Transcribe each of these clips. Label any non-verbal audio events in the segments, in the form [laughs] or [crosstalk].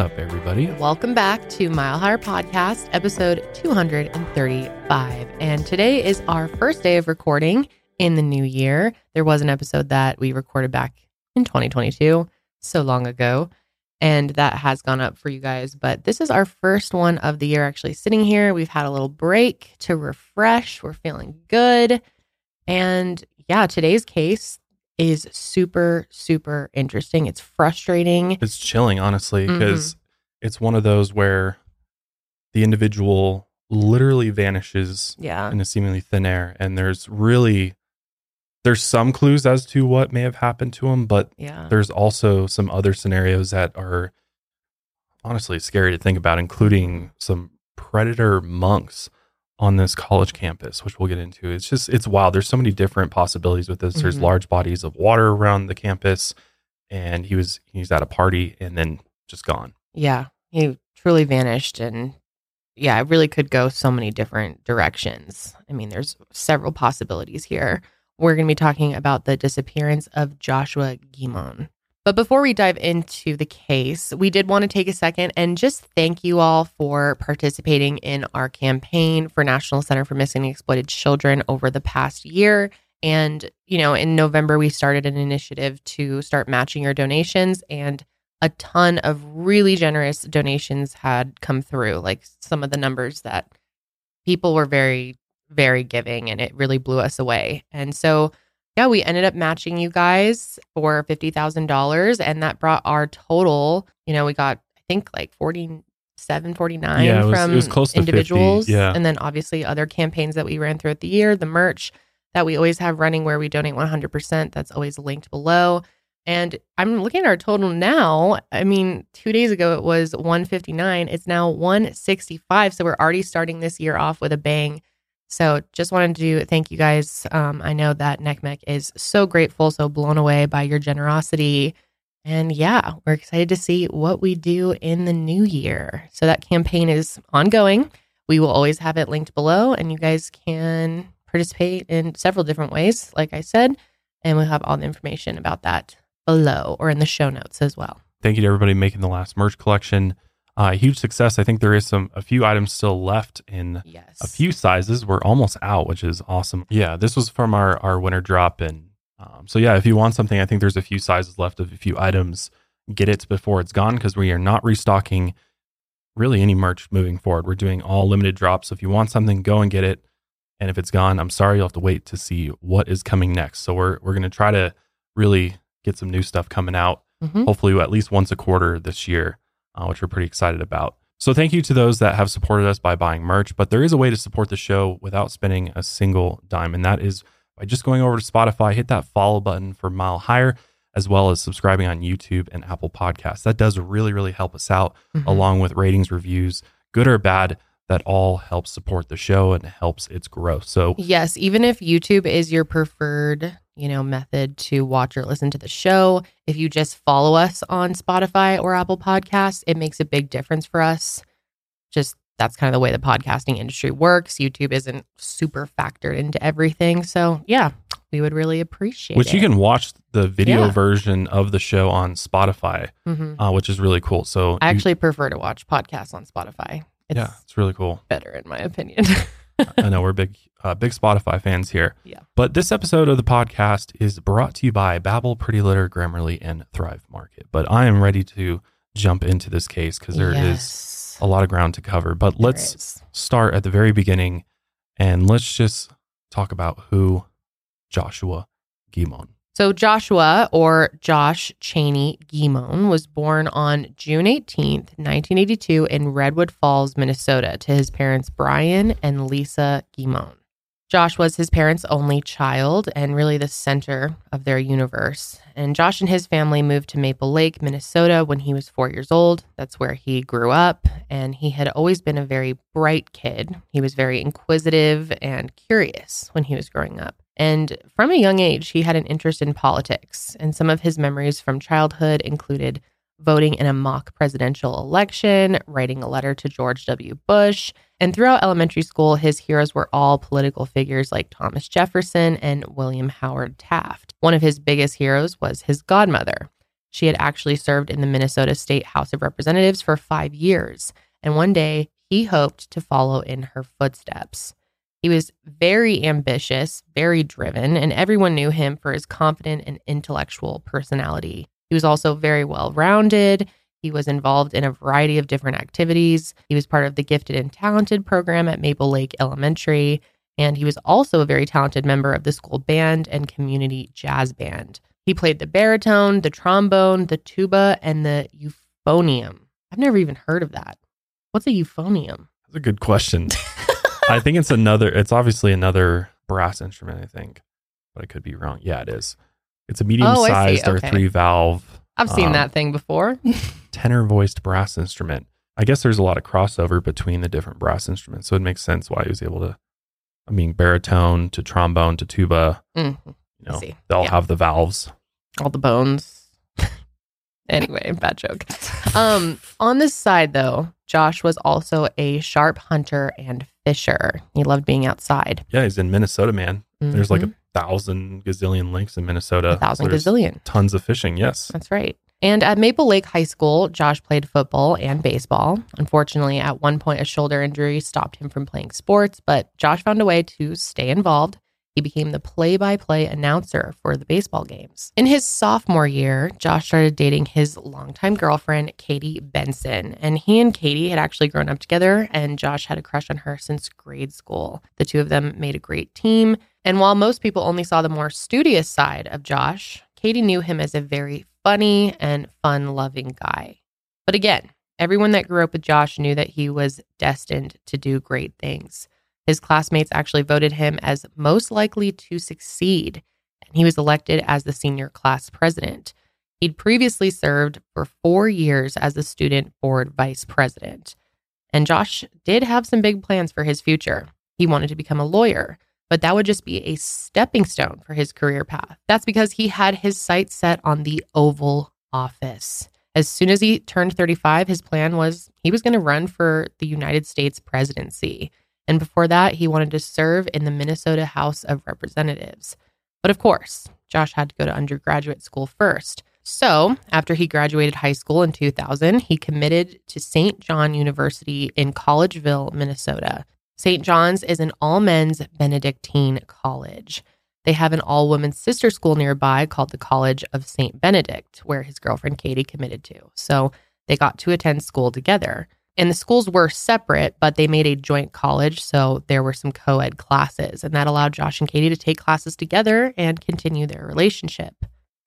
Up, everybody? Welcome back to Mile Higher Podcast, episode 235. And today is our first day of recording in the new year. There was an episode that we recorded back in 2022, so long ago, and that has gone up for you guys. But this is our first one of the year actually sitting here. We've had a little break to refresh. We're feeling good. And yeah, today's case is super, super interesting. It's frustrating. It's chilling, honestly, mm-hmm. because it's one of those where the individual literally vanishes Yeah. in a seemingly thin air, and there's really there's some clues as to what may have happened to him, but Yeah. there's also some other scenarios that are honestly scary to think about, including some predator monks on this college campus, which we'll get into. It's just it's wild. There's so many different possibilities with this. There's Mhm. large bodies of water around the campus, and he was he's at a party and then just gone. Yeah, he truly vanished. And yeah, it really could go so many different directions. I mean, there's several possibilities here. We're going to be talking about the disappearance of Joshua Guimond. But before we dive into the case, we did want to take a second and just thank you all for participating in our campaign for National Center for Missing and Exploited Children over the past year. And, you know, in November, we started an initiative to start matching your donations. And a ton of really generous donations had come through, like some of the numbers that people were very, very giving, and it really blew us away. And so, yeah, we ended up matching you guys for $50,000, and that brought our total, you know, we got, I think, like 47, 49 Yeah, was- from close to 50, individuals. yeah. And then obviously other campaigns that we ran throughout the year, the merch that we always have running where we donate 100%. That's always linked below. And I'm looking at our total now. I mean, two days ago it was 159. It's now 165. So we're already starting this year off with a bang. So just wanted to thank you guys. Um, I know that NCMEC is so grateful, so blown away by your generosity. And yeah, we're excited to see what we do in the new year. So that campaign is ongoing. We will always have it linked below, and you guys can participate in several different ways, like I said. And we'll have all the information about that below or in the show notes as well. Thank you to everybody making the last merch collection. Uh, huge success. I think there is some a few items still left in Yes. a few sizes. We're almost out, which is awesome. Yeah, this was from our our winter drop, and um, so yeah, if you want something, I think there's a few sizes left of a few items. Get it before it's gone because we are not restocking really any merch moving forward. We're doing all limited drops. So if you want something, go and get it. And if it's gone, I'm sorry, you'll have to wait to see what is coming next. So we're we're gonna try to really get some new stuff coming out Mhm. hopefully at least once a quarter this year, uh, which we're pretty excited about. So thank you to those that have supported us by buying merch, but there is a way to support the show without spending a single dime, and that is by just going over to Spotify, hit that follow button for Mile Higher, as well as subscribing on YouTube and Apple Podcasts. That does really, really help us out, Mhm. along with ratings, reviews, good or bad. That all helps support the show and helps its growth. So Yes, even if YouTube is your preferred, you know, method to watch or listen to the show, if you just follow us on Spotify or Apple Podcasts, it makes a big difference for us. Just that's kind of the way the podcasting industry works. YouTube isn't super factored into everything. So, yeah, we would really appreciate which it. you can watch the video Yeah. version of the show on Spotify, Mhm. uh, which is really cool. So I you- actually prefer to watch podcasts on Spotify. It's yeah, it's really cool. better in my opinion. [laughs] I know we're big, uh, big Spotify fans here. Yeah. But this episode of the podcast is brought to you by Babbel, Pretty Litter, Grammarly, and Thrive Market. But I am ready to jump into this case because there is Yes, a lot of ground to cover. But there let's is. start at the very beginning and let's just talk about who Joshua Guimond. So Joshua or Josh Cheney Guimond was born on June 18th, 1982 in Redwood Falls, Minnesota to his parents Brian and Lisa Guimond. Josh was his parents' only child and really the center of their universe. And Josh and his family moved to Maple Lake, Minnesota when he was four years old. That's where he grew up. And he had always been a very bright kid. He was very inquisitive and curious when he was growing up. And from a young age, he had an interest in politics. And some of his memories from childhood included voting in a mock presidential election, writing a letter to George W. Bush. And throughout elementary school, his heroes were all political figures like Thomas Jefferson and William Howard Taft. One of his biggest heroes was his godmother. She had actually served in the Minnesota State House of Representatives for five years. And one day he hoped to follow in her footsteps. He was very ambitious, very driven, and everyone knew him for his confident and intellectual personality. He was also very well rounded. He was involved in a variety of different activities. He was part of the Gifted and Talented program at Maple Lake Elementary. And he was also a very talented member of the school band and community jazz band. He played the baritone, the trombone, the tuba, and the euphonium. I've never even heard of that. What's a euphonium? That's a good question. [laughs] I think it's another, it's obviously another brass instrument, I think, but I could be wrong. Yeah, it is. It's a medium Oh, I see. sized or Okay. three valve I've seen Um, that thing before. [laughs] tenor voiced brass instrument. I guess there's a lot of crossover between the different brass instruments. So it makes sense why he was able to, I mean, baritone to trombone to tuba, Mm, you know, see. they all Yeah. have the valves. all the bones. [laughs] anyway, bad joke. Um, on this side, though, Josh was also a sharp hunter and fisher. He loved being outside. Yeah, he's in Minnesota, man. There's like a mm-hmm. thousand gazillion lakes in Minnesota. a thousand gazillion. Tons of fishing. Yes. That's right. And at Maple Lake High School, Josh played football and baseball. Unfortunately, at one point, a shoulder injury stopped him from playing sports, but Josh found a way to stay involved. Became the play by play announcer for the baseball games. In his sophomore year, Josh started dating his longtime girlfriend, Katie Benson. And he and Katie had actually grown up together, and Josh had a crush on her since grade school. The two of them made a great team. And while most people only saw the more studious side of Josh, Katie knew him as a very funny and fun loving guy. But again, everyone that grew up with Josh knew that he was destined to do great things. His classmates actually voted him as most likely to succeed, and he was elected as the senior class president. He'd previously served for four years as the student board vice president. And Josh did have some big plans for his future. He wanted to become a lawyer, but that would just be a stepping stone for his career path. That's because he had his sights set on the Oval Office. As soon as he turned 35, his plan was he was going to run for the United States presidency. And before that, he wanted to serve in the Minnesota House of Representatives. But of course, Josh had to go to undergraduate school first. So, after he graduated high school in 2000, he committed to St. John University in Collegeville, Minnesota. St. John's is an all men's Benedictine college. They have an all women's sister school nearby called the College of St. Benedict, where his girlfriend Katie committed to. So, they got to attend school together. And the schools were separate, but they made a joint college. So there were some co ed classes, and that allowed Josh and Katie to take classes together and continue their relationship.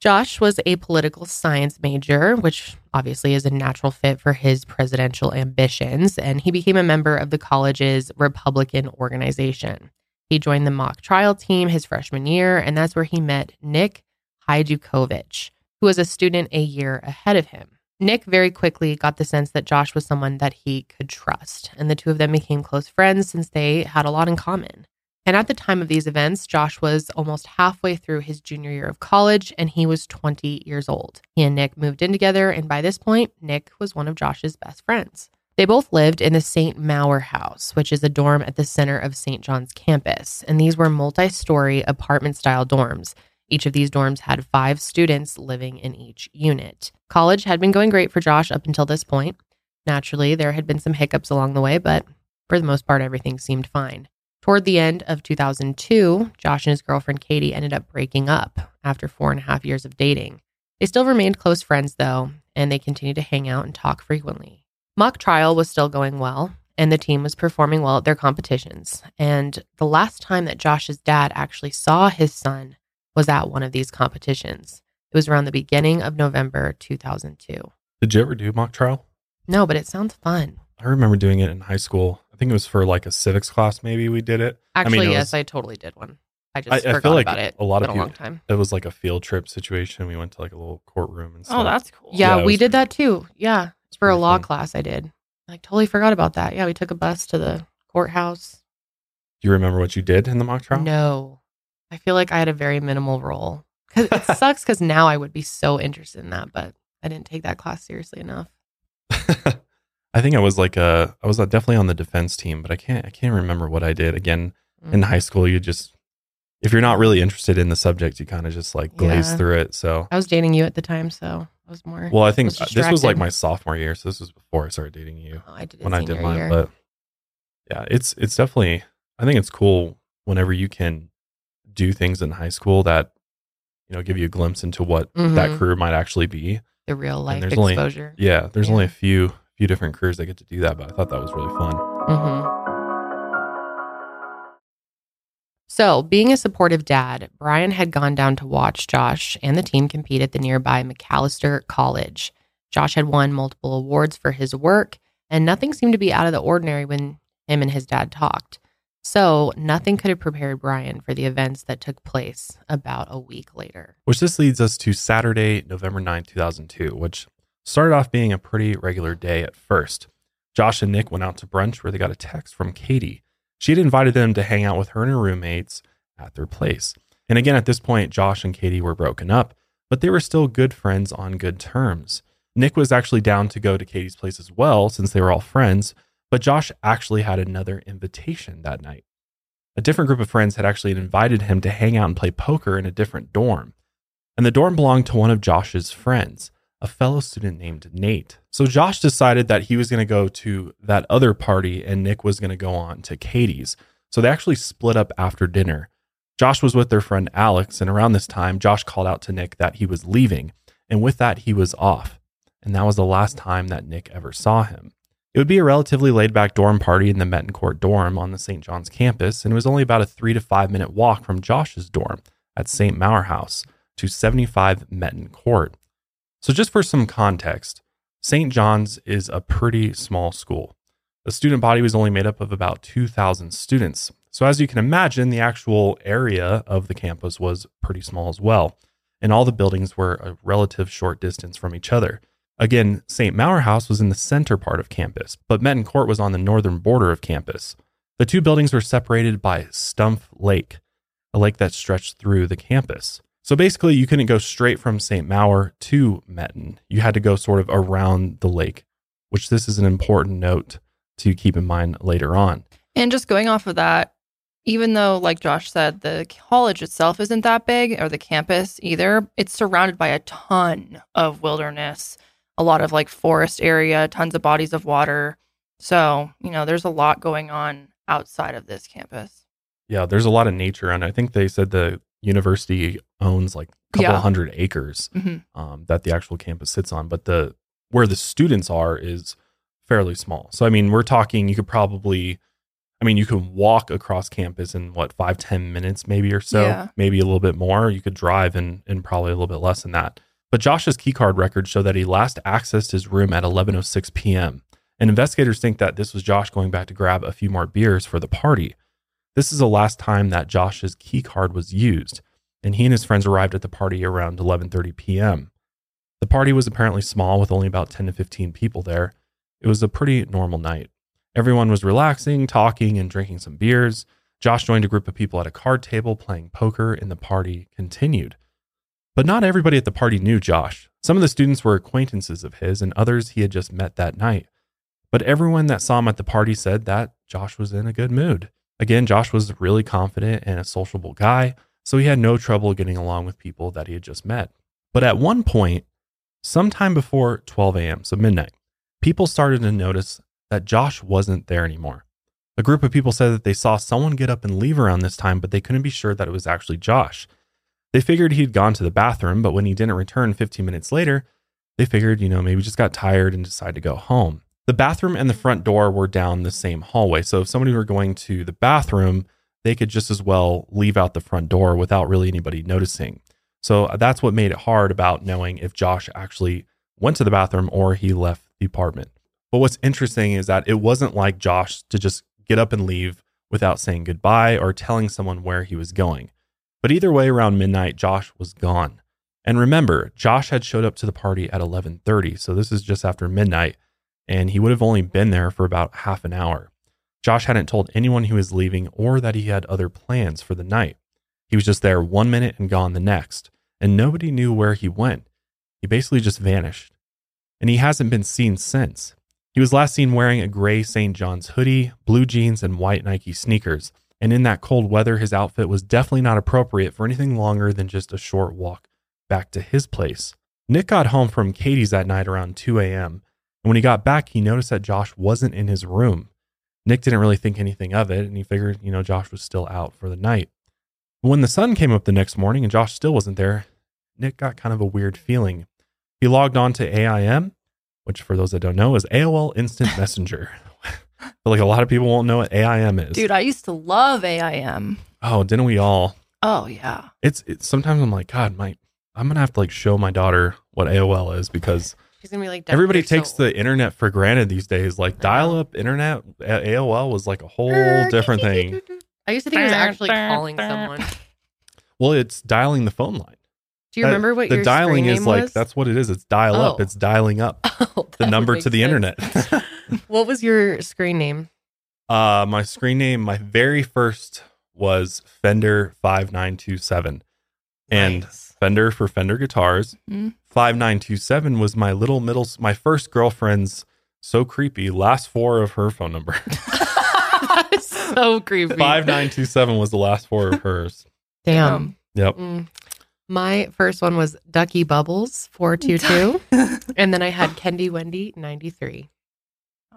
Josh was a political science major, which obviously is a natural fit for his presidential ambitions, and he became a member of the college's Republican organization. He joined the mock trial team his freshman year, and that's where he met Nick Hydukovich, who was a student a year ahead of him. Nick very quickly got the sense that Josh was someone that he could trust, and the two of them became close friends since they had a lot in common. And at the time of these events, Josh was almost halfway through his junior year of college and he was 20 years old. He and Nick moved in together, and by this point, Nick was one of Josh's best friends. They both lived in the St. Maur House, which is a dorm at the center of St. John's campus. And these were multi story apartment style dorms. Each of these dorms had five students living in each unit. College had been going great for Josh up until this point. Naturally, there had been some hiccups along the way, but for the most part, everything seemed fine. Toward the end of 2002, Josh and his girlfriend Katie ended up breaking up after four and a half years of dating. They still remained close friends, though, and they continued to hang out and talk frequently. Mock trial was still going well, and the team was performing well at their competitions. And the last time that Josh's dad actually saw his son was at one of these competitions. It was around the beginning of November 2002. Did you ever do mock trial? No, but it sounds fun. I remember doing it in high school. I think it was for like a civics class. Maybe we did it. I mean, Actually, it yes, was- I totally did one. I just I- I feel forgot like about it. a lot of been a long time. It was like a field trip situation. We went to like a little courtroom and oh, stuff. Oh, that's cool. Yeah, Yeah, we did that too. Yeah, it's for a law fun. class. I did. I totally forgot about that. Yeah, we took a bus to the courthouse. Do you remember what you did in the mock trial? No, I feel like I had a very minimal role. 'Cause it [laughs] sucks because now I would be so interested in that, but I didn't take that class seriously enough. [laughs] I think I was like a I was uh, definitely on the defense team, but I can't I can't remember what I did. Again, in Mm. high school, you just if you're not really interested in the subject, you kind of just like glaze Yeah. through it. So I was dating you at the time, so I was more. Well, I think was this was like my sophomore year, so this was before I started dating you. oh, I did when I did mine. year. But yeah, it's it's definitely. I think it's cool whenever you can do things in high school that you know give you a glimpse into what that Mhm. career might actually be. the real life there's only- exposure. Yeah, there's Yeah. only a few few different careers that get to do that, but I thought that was really fun. hmm So, being a supportive dad, Brian had gone down to watch Josh and the team compete at the nearby Macalester College. Josh had won multiple awards for his work, and nothing seemed to be out of the ordinary when him and his dad talked. So, nothing could have prepared Brian for the events that took place about a week later. Which this leads us to Saturday, November 9th, 2002, which started off being a pretty regular day at first. Josh and Nick went out to brunch where they got a text from Katie. She had invited them to hang out with her and her roommates at their place. And again, at this point, Josh and Katie were broken up, but they were still good friends on good terms. Nick was actually down to go to Katie's place as well, since they were all friends, but Josh actually had another invitation that night. A different group of friends had actually invited him to hang out and play poker in a different dorm. And the dorm belonged to one of Josh's friends, a fellow student named Nate. So Josh decided that he was going to go to that other party and Nick was going to go on to Katie's. So they actually split up after dinner. Josh was with their friend Alex, and around this time, Josh called out to Nick that he was leaving. And with that, he was off. And that was the last time that Nick ever saw him. It would be a relatively laid back dorm party in the Metten Court dorm on the St. John's campus, and it was only about a three to five minute walk from Josh's dorm at St. Maur House to 75 Metten Court. So, just for some context, St. John's is a pretty small school. The student body was only made up of about 2,000 students. So, as you can imagine, the actual area of the campus was pretty small as well, and all the buildings were a relative short distance from each other. Again, St. Maur House was in the center part of campus, but Metten Court was on the northern border of campus. The two buildings were separated by Stumpf Lake, a lake that stretched through the campus. So basically, you couldn't go straight from St. Maur to Metten. You had to go sort of around the lake, which this is an important note to keep in mind later on. And just going off of that, even though, like Josh said, the college itself isn't that big or the campus either, it's surrounded by a ton of wilderness, a lot of like forest area, tons of bodies of water. So, you know, there's a lot going on outside of this campus. Yeah, there's a lot of nature, and I think they said the university owns like a couple Yeah. hundred acres hmm um, that the actual campus sits on, but the where the students are is fairly small. So I mean, we're talking you could probably, I mean, you can walk across campus in what five ten minutes maybe or so, Yeah. maybe a little bit more. You could drive in in probably a little bit less than that. But Josh's keycard records show that he last accessed his room at 11:06 p.m. And investigators think that this was Josh going back to grab a few more beers for the party. This is the last time that Josh's key card was used, and he and his friends arrived at the party around 11:30 p.m. The party was apparently small with only about 10 to 15 people there. It was a pretty normal night. Everyone was relaxing, talking, and drinking some beers. Josh joined a group of people at a card table playing poker, and the party continued. But not everybody at the party knew Josh. Some of the students were acquaintances of his, and others he had just met that night. But everyone that saw him at the party said that Josh was in a good mood. Again, Josh was really confident and a sociable guy, so he had no trouble getting along with people that he had just met. But at one point, sometime before 12 a.m., so midnight, people started to notice that Josh wasn't there anymore. A group of people said that they saw someone get up and leave around this time, but they couldn't be sure that it was actually Josh. They figured he'd gone to the bathroom, but when he didn't return 15 minutes later, they figured, you know, maybe just got tired and decided to go home. The bathroom and the front door were down the same hallway. So if somebody were going to the bathroom, they could just as well leave out the front door without really anybody noticing. So uh, that's what made it hard about knowing if Josh actually went to the bathroom or he left the apartment. But what's interesting is that it wasn't like Josh to just get up and leave without saying goodbye or telling someone where he was going. But either way around midnight Josh was gone. And remember, Josh had showed up to the party at 11:30, so this is just after midnight, and he would have only been there for about half an hour. Josh hadn't told anyone he was leaving or that he had other plans for the night. He was just there one minute and gone the next, and nobody knew where he went. He basically just vanished. And he hasn't been seen since. He was last seen wearing a gray St. John's hoodie, blue jeans, and white Nike sneakers. And in that cold weather, his outfit was definitely not appropriate for anything longer than just a short walk back to his place. Nick got home from Katie's that night around 2 a.m. And when he got back, he noticed that Josh wasn't in his room. Nick didn't really think anything of it, and he figured, you know, Josh was still out for the night. But When the sun came up the next morning and Josh still wasn't there, Nick got kind of a weird feeling. He logged on to AIM, which for those that don't know is AOL Instant Messenger. [laughs] But like a lot of people won't know what AIM is. Dude, I used to love AIM. oh, didn't we all? Oh yeah. It's, it's sometimes I'm like, God, my I'm gonna have to like show my daughter what AOL is because She's gonna be like, everybody takes Soul." the internet for granted these days. Like dial up internet, uh, A- AOL was like a whole different thing. I used to think it was actually calling someone. Well, it's dialing the phone line. Do you That- remember what the dialing is name like that's what it is. It's dial up. Oh. It's dialing up [laughs] Oh, the number to the sense. internet. [laughs] [laughs] What was your screen name? uh, my screen name, my very first was Fender five nine two seven, and Nice. Fender for Fender guitars. Mhm. 5927 was my little middle, my first girlfriend's so creepy last four of her phone number. [laughs] [laughs] so creepy. 5927 was the last four of hers. Damn. Yep. Mm. My first one was Ducky Bubbles 422. [laughs] and then I had Kendi Wendy 93.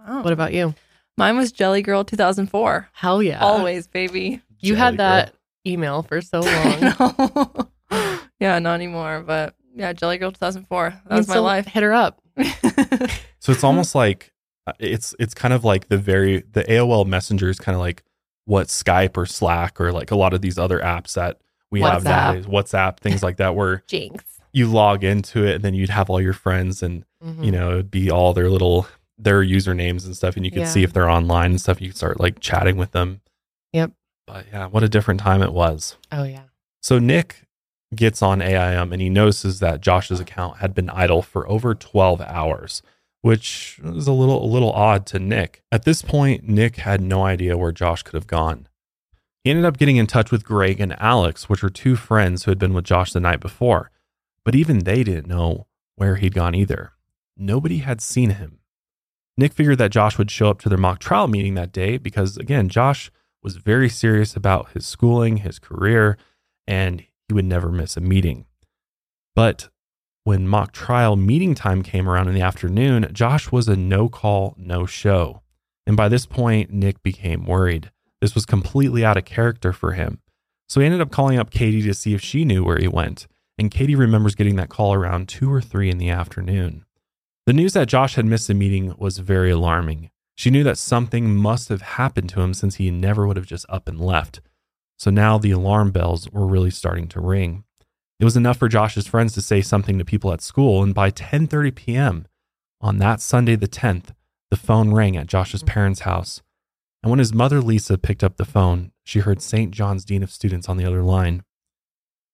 Oh. What about you? Mine was Jelly Girl 2004. Hell yeah. Always, baby. You Jelly had that Girl. email for so [laughs] long. [laughs] yeah, not anymore. But yeah, Jelly Girl 2004. That You was my life. Hit her up. [laughs] So it's almost like uh, it's it's kind of like the very the AOL Messenger is kind of like what Skype or Slack or like a lot of these other apps that we have WhatsApp. nowadays, WhatsApp, things like that, where Jinx. you log into it and then you'd have all your friends and Mhm. you know it'd be all their little their usernames and stuff, and you could Yeah. see if they're online and stuff. You could start like chatting with them. Yep. But yeah, what a different time it was. Oh, yeah. So Nick gets on AIM and he notices that Josh's account had been idle for over 12 hours, which is a little a little odd to Nick. At this point, Nick had no idea where Josh could have gone. He ended up getting in touch with Greg and Alex, which were two friends who had been with Josh the night before, but even they didn't know where he'd gone either. Nobody had seen him. Nick figured that Josh would show up to their mock trial meeting that day because, again, Josh was very serious about his schooling, his career, and he would never miss a meeting. But when mock trial meeting time came around in the afternoon, Josh was a no call, no show. And by this point, Nick became worried. This was completely out of character for him. So he ended up calling up Katie to see if she knew where he went. And Katie remembers getting that call around two or three in the afternoon. The news that Josh had missed the meeting was very alarming. She knew that something must have happened to him since he never would have just up and left. So now the alarm bells were really starting to ring. It was enough for Josh's friends to say something to people at school, and by 10:30 p.m. on that Sunday the 10th, the phone rang at Josh's mm. parents' house. And when his mother Lisa picked up the phone, she heard St. John's Dean of Students on the other line.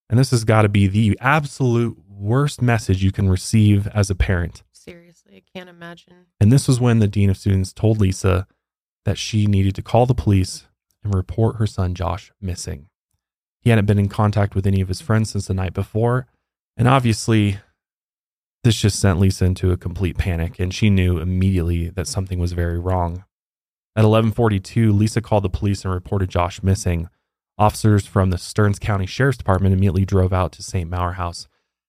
And this has got to be the absolute worst message you can receive as a parent. I can't imagine. And this was when the Dean of Students told Lisa that she needed to call the police and report her son Josh missing. He hadn't been in contact with any of his friends since the night before. And obviously, this just sent Lisa into a complete panic, and she knew immediately that something was very wrong. At 11:42, Lisa called the police and reported Josh missing. Officers from the Stearns County Sheriff's Department immediately drove out to St. Maur House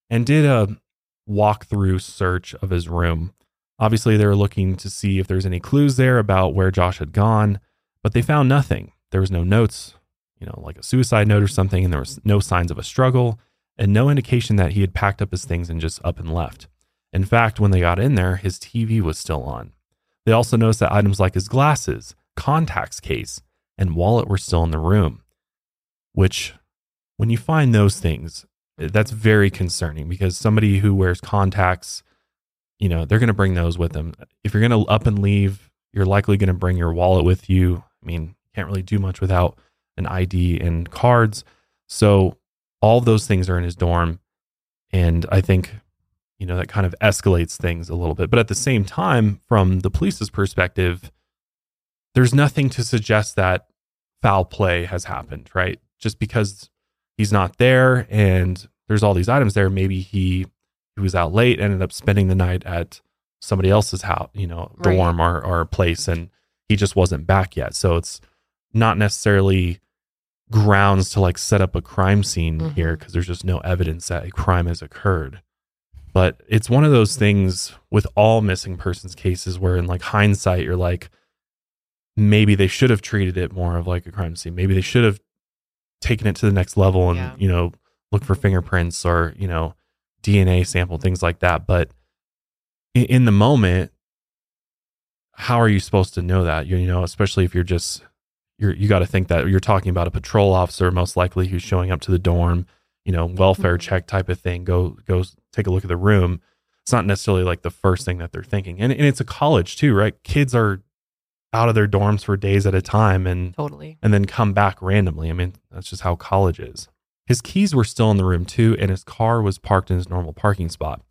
and did a walk-through search of his room. Obviously, they were looking to see if there's any clues there about where Josh had gone, but they found nothing. There was no notes, you know, like a suicide note or something, and there was no signs of a struggle and no indication that he had packed up his things and just up and left. In fact, when they got in there, his TV was still on. They also noticed that items like his glasses, contacts case, and wallet were still in the room, which, when you find those things, that's very concerning because somebody who wears contacts, you know, they're going to bring those with them. If you're going to up and leave, you're likely going to bring your wallet with you. I mean, can't really do much without an ID and cards. So all those things are in his dorm. And I think, you know, that kind of escalates things a little bit. But at the same time, from the police's perspective, there's nothing to suggest that foul play has happened, right? Just because he's not there and there's all these items there, maybe he he was out late, ended up spending the night at somebody else's house, you know, Right. dorm or, or place, and he just wasn't back yet. So it's not necessarily grounds to like set up a crime scene Mhm. here because there's just no evidence that a crime has occurred. But it's one of those things with all missing persons cases where, in like hindsight, you're like, maybe they should have treated it more of like a crime scene. Maybe they should have taken it to the next level and, Yeah. you know, look for fingerprints or, you know, DNA sample, things like that. But in, in the moment, how are you supposed to know that? You, you know, especially if you're just, you're, you got to think that you're talking about a patrol officer, most likely who's showing up to the dorm, you know, welfare Mhm. check type of thing. Go, go take a look at the room. It's not necessarily like the first thing that they're thinking. And, and it's a college too, right? Kids are out of their dorms for days at a time and Totally. and then come back randomly. I mean, that's just how college is. His keys were still in the room too, and his car was parked in his normal parking spot.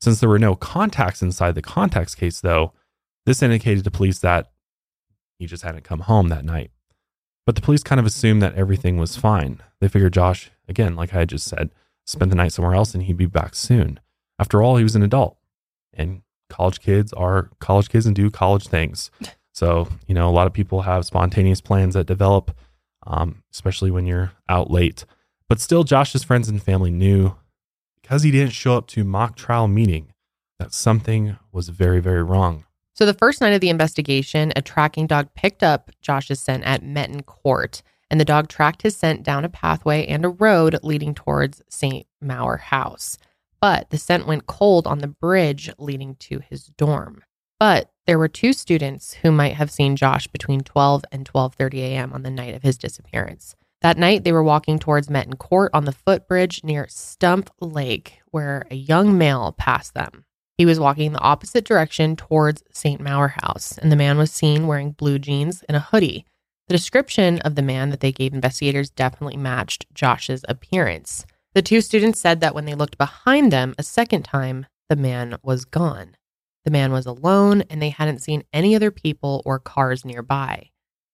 Since there were no contacts inside the contacts case, though, this indicated to police that he just hadn't come home that night. But the police kind of assumed that everything was fine. They figured Josh, again, like I had just said, spent the night somewhere else and he'd be back soon. After all, he was an adult. And college kids are college kids and do college things. [laughs] So, you know, a lot of people have spontaneous plans that develop, um, especially when you're out late. But still, Josh's friends and family knew because he didn't show up to mock trial meeting that something was very, very wrong. So the first night of the investigation, a tracking dog picked up Josh's scent at Metten Court, and the dog tracked his scent down a pathway and a road leading towards St. Maur House. But the scent went cold on the bridge leading to his dorm. But there were two students who might have seen Josh between 12 and 12:30 a.m. on the night of his disappearance. That night, they were walking towards Metten Court on the footbridge near Stumpf Lake, where a young male passed them. He was walking the opposite direction towards St. Maur House, and the man was seen wearing blue jeans and a hoodie. The description of the man that they gave investigators definitely matched Josh's appearance. The two students said that when they looked behind them a second time, the man was gone. The man was alone, and they hadn't seen any other people or cars nearby.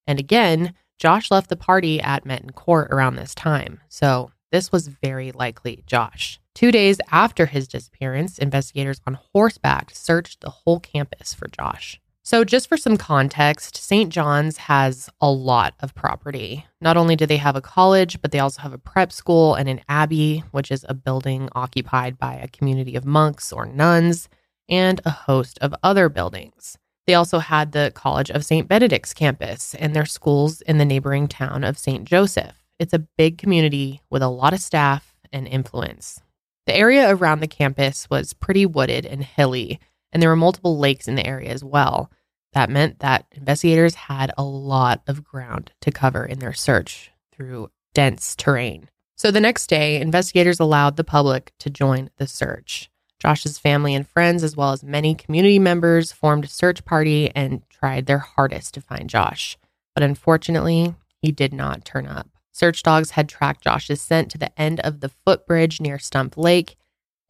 And again, Josh left the party at Metten Court around this time, so this was very likely Josh. Two days after his disappearance, investigators on horseback searched the whole campus for Josh. So, just for some context, St. John's has a lot of property. Not only do they have a college, but they also have a prep school and an abbey, which is a building occupied by a community of monks or nuns, and a host of other buildings. They also had the College of St. Benedict's campus and their schools in the neighboring town of St. Joseph. It's a big community with a lot of staff and influence. The area around the campus was pretty wooded and hilly, and there were multiple lakes in the area as well. That meant that investigators had a lot of ground to cover in their search through dense terrain. So the next day, investigators allowed the public to join the search. Josh's family and friends, as well as many community members, formed a search party and tried their hardest to find Josh. But unfortunately, he did not turn up. Search dogs had tracked Josh's scent to the end of the footbridge near Stumpf Lake,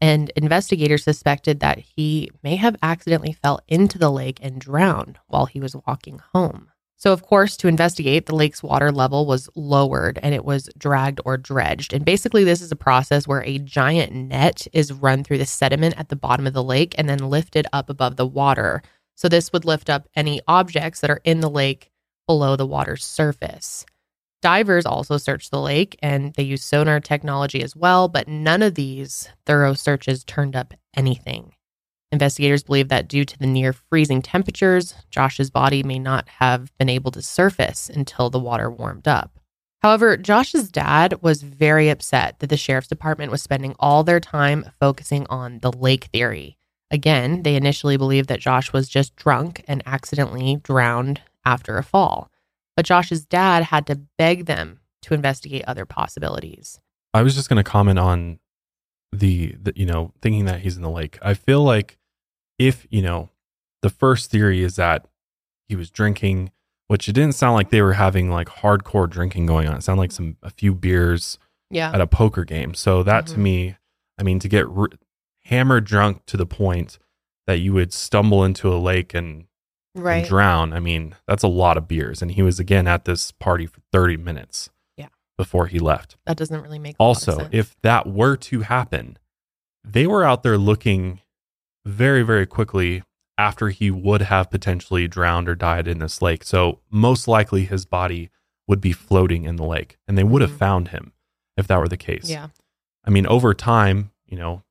and investigators suspected that he may have accidentally fell into the lake and drowned while he was walking home. So, of course, to investigate, the lake's water level was lowered and it was dragged or dredged. And basically, this is a process where a giant net is run through the sediment at the bottom of the lake and then lifted up above the water. So, this would lift up any objects that are in the lake below the water's surface. Divers also searched the lake and they used sonar technology as well, but none of these thorough searches turned up anything. Investigators believe that due to the near freezing temperatures, Josh's body may not have been able to surface until the water warmed up. However, Josh's dad was very upset that the sheriff's department was spending all their time focusing on the lake theory. Again, they initially believed that Josh was just drunk and accidentally drowned after a fall. But Josh's dad had to beg them to investigate other possibilities. I was just going to comment on the, the, you know, thinking that he's in the lake. I feel like if, you know, the first theory is that he was drinking, which it didn't sound like they were having like hardcore drinking going on. It sounded like some, a few beers Yeah. at a poker game. So that to Mhm. me, I mean, to get r- hammered drunk to the point that you would stumble into a lake and, and drown, I mean, that's a lot of beers. And he was again at this party for 30 minutes. Before he left. That doesn't really make a lot of Also, if that were to happen, they were out there looking very, very quickly after he would have potentially drowned or died in this lake. So, most likely his body would be floating in the lake and they would have Mhm. found him if that were the case. Yeah. I mean, over time, you know,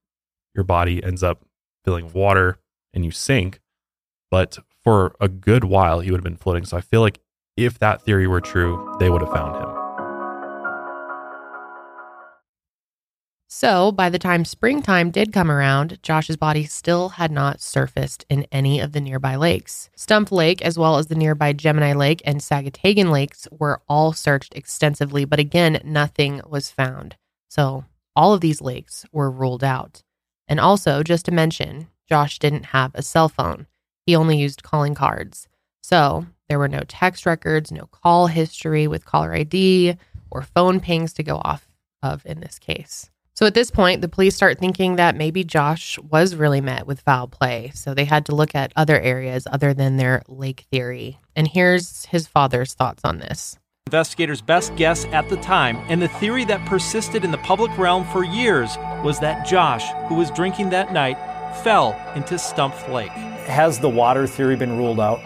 your body ends up filling with water and you sink. But for a good while, he would have been floating. So I feel like if that theory were true, they would have found him. So, by the time springtime did come around, Josh's body still had not surfaced in any of the nearby lakes. Stumpf Lake, as well as the nearby Gemini Lake and Sagatagan Lakes, were all searched extensively, but again, nothing was found. So, all of these lakes were ruled out. And also, just to mention, Josh didn't have a cell phone, he only used calling cards. So, there were no text records, no call history with caller ID, or phone pings to go off of in this case. So at this point, the police start thinking that maybe Josh was really met with foul play. So they had to look at other areas other than their lake theory. And here's his father's thoughts on this. Investigators' best guess at the time, and the theory that persisted in the public realm for years, was that Josh, who was drinking that night, fell into Stumpf Lake. Has the water theory been ruled out?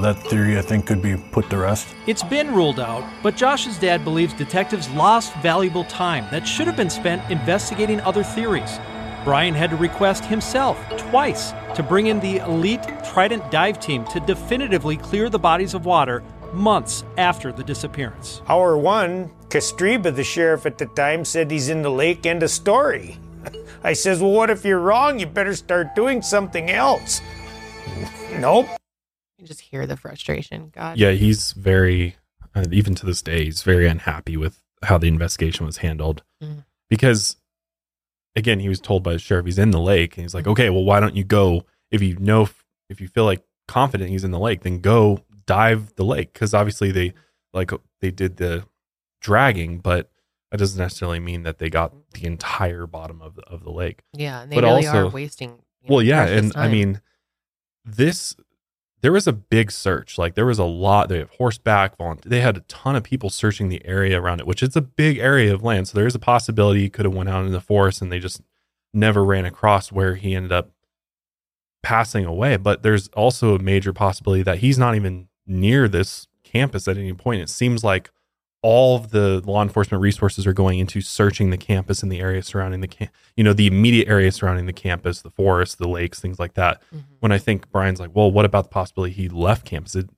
That theory, I think, could be put to rest. It's been ruled out, but Josh's dad believes detectives lost valuable time that should have been spent investigating other theories. Brian had to request himself twice to bring in the elite Trident dive team to definitively clear the bodies of water months after the disappearance. Hour one, Kostreba, the sheriff at the time, said he's in the lake. End of story. [laughs] I says, Well, what if you're wrong? You better start doing something else. [laughs] nope. You just hear the frustration. God. Yeah, he's very, uh, even to this day, he's very unhappy with how the investigation was handled Mm. because, again, he was told by the sheriff he's in the lake, and he's like, okay, well, why don't you go if you know if you feel like confident he's in the lake, then go dive the lake because obviously they like they did the dragging, but that doesn't necessarily mean that they got the entire bottom of the, of the lake. Yeah. And they But really are wasting. you know, Well, yeah, and I mean, this there was a big search. Like there was a lot. They have horseback. They had a ton of people searching the area around it, which is a big area of land. So there is a possibility he could have went out in the forest and they just never ran across where he ended up passing away. But there's also a major possibility that he's not even near this campus at any point. It seems like all of the law enforcement resources are going into searching the campus and the area surrounding the camp, you know, the immediate area surrounding the campus, the forest, the lakes, things like that. Mhm. When I think Brian's like, well, what about the possibility he left campus? It,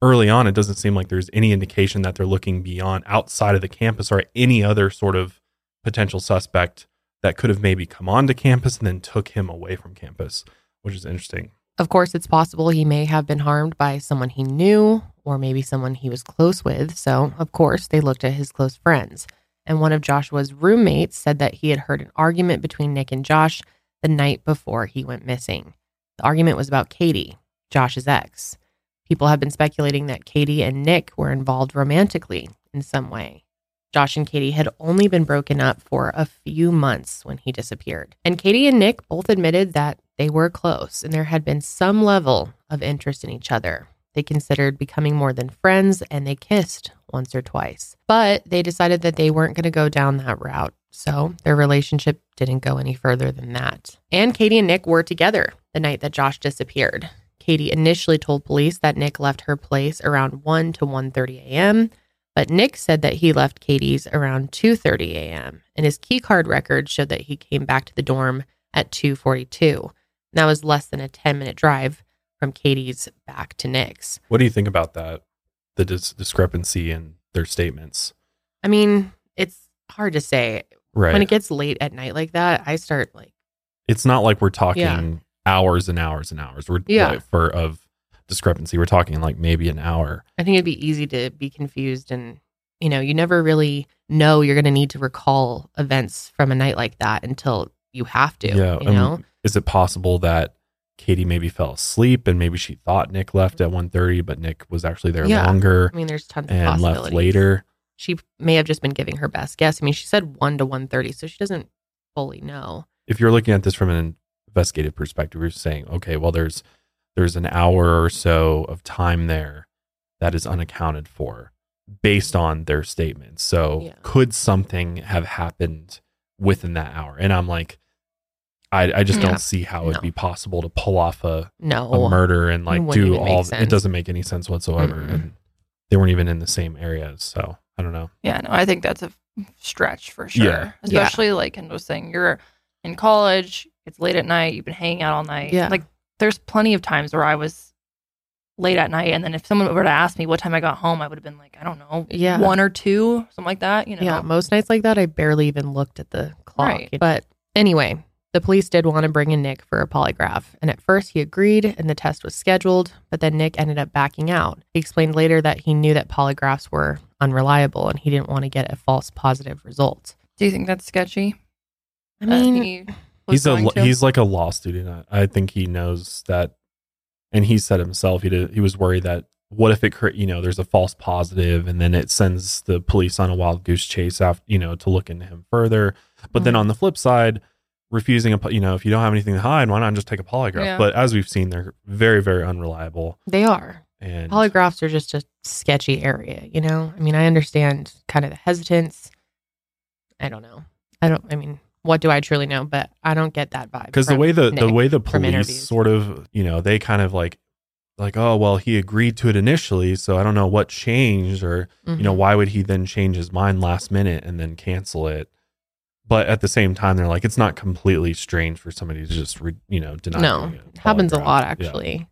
early on, it doesn't seem like there's any indication that they're looking beyond outside of the campus or any other sort of potential suspect that could have maybe come onto campus and then took him away from campus, which is interesting. Of course, it's possible he may have been harmed by someone he knew or maybe someone he was close with. So, of course, they looked at his close friends. And one of Joshua's roommates said that he had heard an argument between Nick and Josh the night before he went missing. The argument was about Katie, Josh's ex. People have been speculating that Katie and Nick were involved romantically in some way. Josh and Katie had only been broken up for a few months when he disappeared. And Katie and Nick both admitted that they were close and there had been some level of interest in each other. They considered becoming more than friends and they kissed once or twice. But they decided that they weren't going to go down that route. So their relationship didn't go any further than that. And Katie and Nick were together the night that Josh disappeared. Katie initially told police that Nick left her place around 1 to 1:30 a.m. But Nick said that he left Katie's around 2:30 a.m. and his key card record showed that he came back to the dorm at 2:42. That was less than a 10-minute drive from Katie's back to Nick's. What do you think about that? The dis- discrepancy in their statements, I mean, it's hard to say. right? When it gets late at night like that, I start like it's not like we're talking Yeah. hours and hours and hours. We're Yeah. like, for of discrepancy. We're talking like maybe an hour. I think it'd be easy to be confused and you know, you never really know you're going to need to recall events from a night like that until you have to, yeah. you know. is it possible that Katie maybe fell asleep and maybe she thought Nick left at 1.30, but Nick was actually there Yeah. longer I mean, there's tons of and left later? She may have just been giving her best guess. I mean, she said 1 to 130, so she doesn't fully know. If you're looking at this from an investigative perspective, you're saying, okay, well, there's there's an hour or so of time there that is unaccounted for based on their statements. So Yeah. could something have happened within that hour? And I'm like, I, I just Yeah. don't see how it'd No. be possible to pull off a, No. a murder and like do even make all. It doesn't make any sense whatsoever. Mm-mm. And they weren't even in the same areas. So I don't know. Yeah, no, I think that's a stretch for sure. Yeah. Especially like Ken was saying, you're in college, It's late at night. You've been hanging out all night. Yeah. Like there's plenty of times where I was late at night, and then if someone were to ask me what time I got home, I would have been like, I don't know, Yeah. one or two, something like that. You know. Yeah, most nights like that, I barely even looked at the clock. Right. But anyway, the police did want to bring in Nick for a polygraph. And at first, he agreed and the test was scheduled, but then Nick ended up backing out. He explained later that he knew that polygraphs were unreliable and he didn't want to get a false positive result. Do you think that's sketchy? I mean, he he's a to? he's like a law student. I, I think he knows that, and he said himself he did, he was worried that what if it cre- you know there's a false positive and then it sends the police on a wild goose chase after you know to look into him further. But then Mhm. on the flip side, refusing a you know if you don't have anything to hide, why not just take a polygraph? Yeah. But as we've seen, they're very very unreliable they are. and Polygraphs are just a sketchy area, you know? I mean, I understand kind of the hesitance. I don't know. I don't, I mean, what do I truly know? But I don't get that vibe. because the way the the way the police sort of you know they kind of like like oh well he agreed to it initially so i don't know what changed or you know Mhm. why would he then change his mind last minute and then cancel it but at the same time they're like it's not completely strange for somebody to just re, you know deny No, it happens a lot Yeah. actually.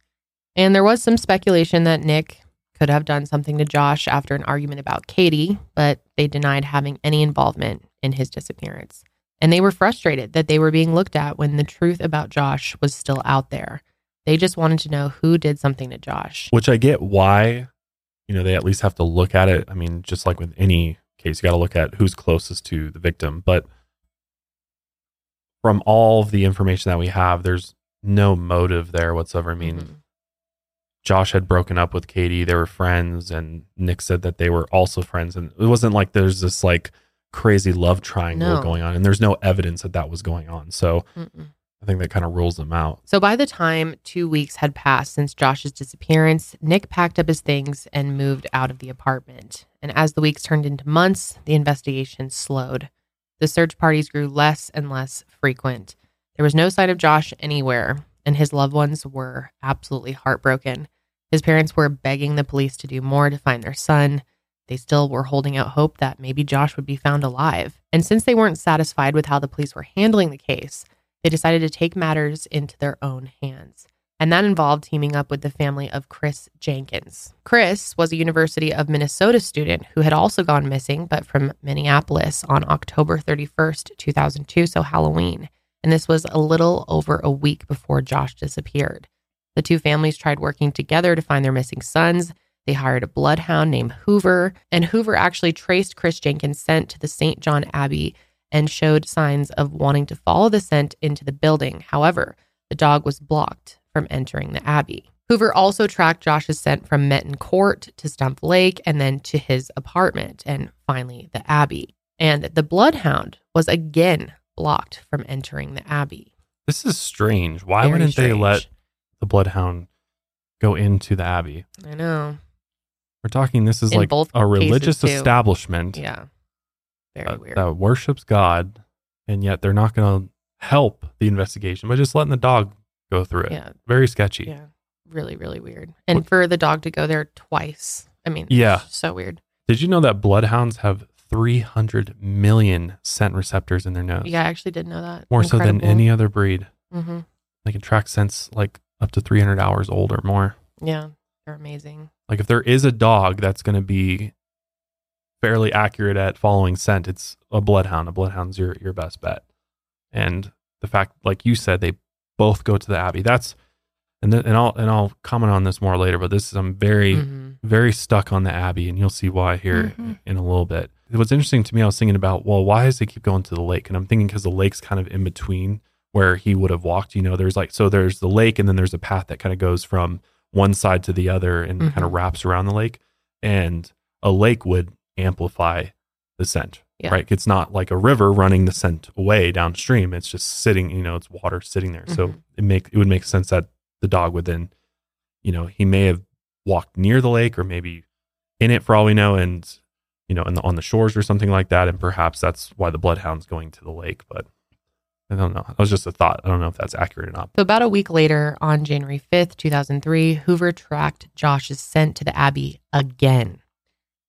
And there was some speculation that Nick could have done something to Josh after an argument about Katie, but they denied having any involvement in his disappearance. And they were frustrated that they were being looked at when the truth about Josh was still out there. They just wanted to know who did something to Josh. which i get why you know they at least have to look at it i mean just like with any case you got to look at who's closest to the victim but from all of the information that we have there's no motive there whatsoever i mean Mhm. Josh had broken up with Katie. They were friends, and Nick said that they were also friends. And it wasn't like there's this like crazy love triangle No. going on, and there's no evidence that that was going on. So Mm-mm. I think that kind of rules them out. So by the time two weeks had passed since Josh's disappearance, Nick packed up his things and moved out of the apartment. And as the weeks turned into months, the investigation slowed. The search parties grew less and less frequent. There was no sign of Josh anywhere, and his loved ones were absolutely heartbroken. His parents were begging the police to do more to find their son. They still were holding out hope that maybe Josh would be found alive. And since they weren't satisfied with how the police were handling the case, they decided to take matters into their own hands. And that involved teaming up with the family of Chris Jenkins. Chris was a University of Minnesota student who had also gone missing, but from Minneapolis on October 31st, 2002, so Halloween. And this was a little over a week before Josh disappeared. The two families tried working together to find their missing sons. They hired a bloodhound named Hoover, and Hoover actually traced Chris Jenkins' scent to the St. John Abbey and showed signs of wanting to follow the scent into the building. However, the dog was blocked from entering the Abbey. Hoover also tracked Josh's scent from Metten Court to Stumpf Lake and then to his apartment and finally the Abbey. And the bloodhound was again blocked from entering the Abbey. This is strange. Why Very wouldn't they let the bloodhound go into the abbey? I know. We're talking. This is In like a religious establishment Yeah. Very that, weird. that worships God, and yet they're not going to help the investigation by just letting the dog go through it. Yeah. Very sketchy. Yeah. Really, really weird. And for the dog to go there twice. I mean, Yeah. so weird. Did you know that bloodhounds have 300 million scent receptors in their nose? Yeah, I actually did know that. More so than any other breed. hmm They can track scents like up to 300 hours old or more. Yeah, they're amazing. Like if there is a dog that's going to be fairly accurate at following scent, it's a bloodhound. A bloodhound's your your best bet. And the fact, like you said, they both go to the abbey. That's and then, and I'll and I'll comment on this more later. But this is I'm very Mhm. very stuck on the abbey, and you'll see why here Mhm. in a little bit. What's interesting to me, I was thinking about, well, why does he keep going to the lake? And I'm thinking because the lake's kind of in between where he would have walked. You know, there's like so there's the lake, and then there's a path that kind of goes from one side to the other and kind of wraps around the lake. And a lake would amplify the scent, Yeah. right? It's not like a river running the scent away downstream. It's just sitting, you know, it's water sitting there. So Mhm. it make it would make sense that the dog would then, you know, he may have walked near the lake or maybe in it for all we know, and you know, in the, on the shores or something like that, and perhaps that's why the bloodhound's going to the lake. But I don't know. That was just a thought. I don't know if that's accurate or not. So, about a week later, on January 5th, 2003, Hoover tracked Josh's scent to the Abbey again.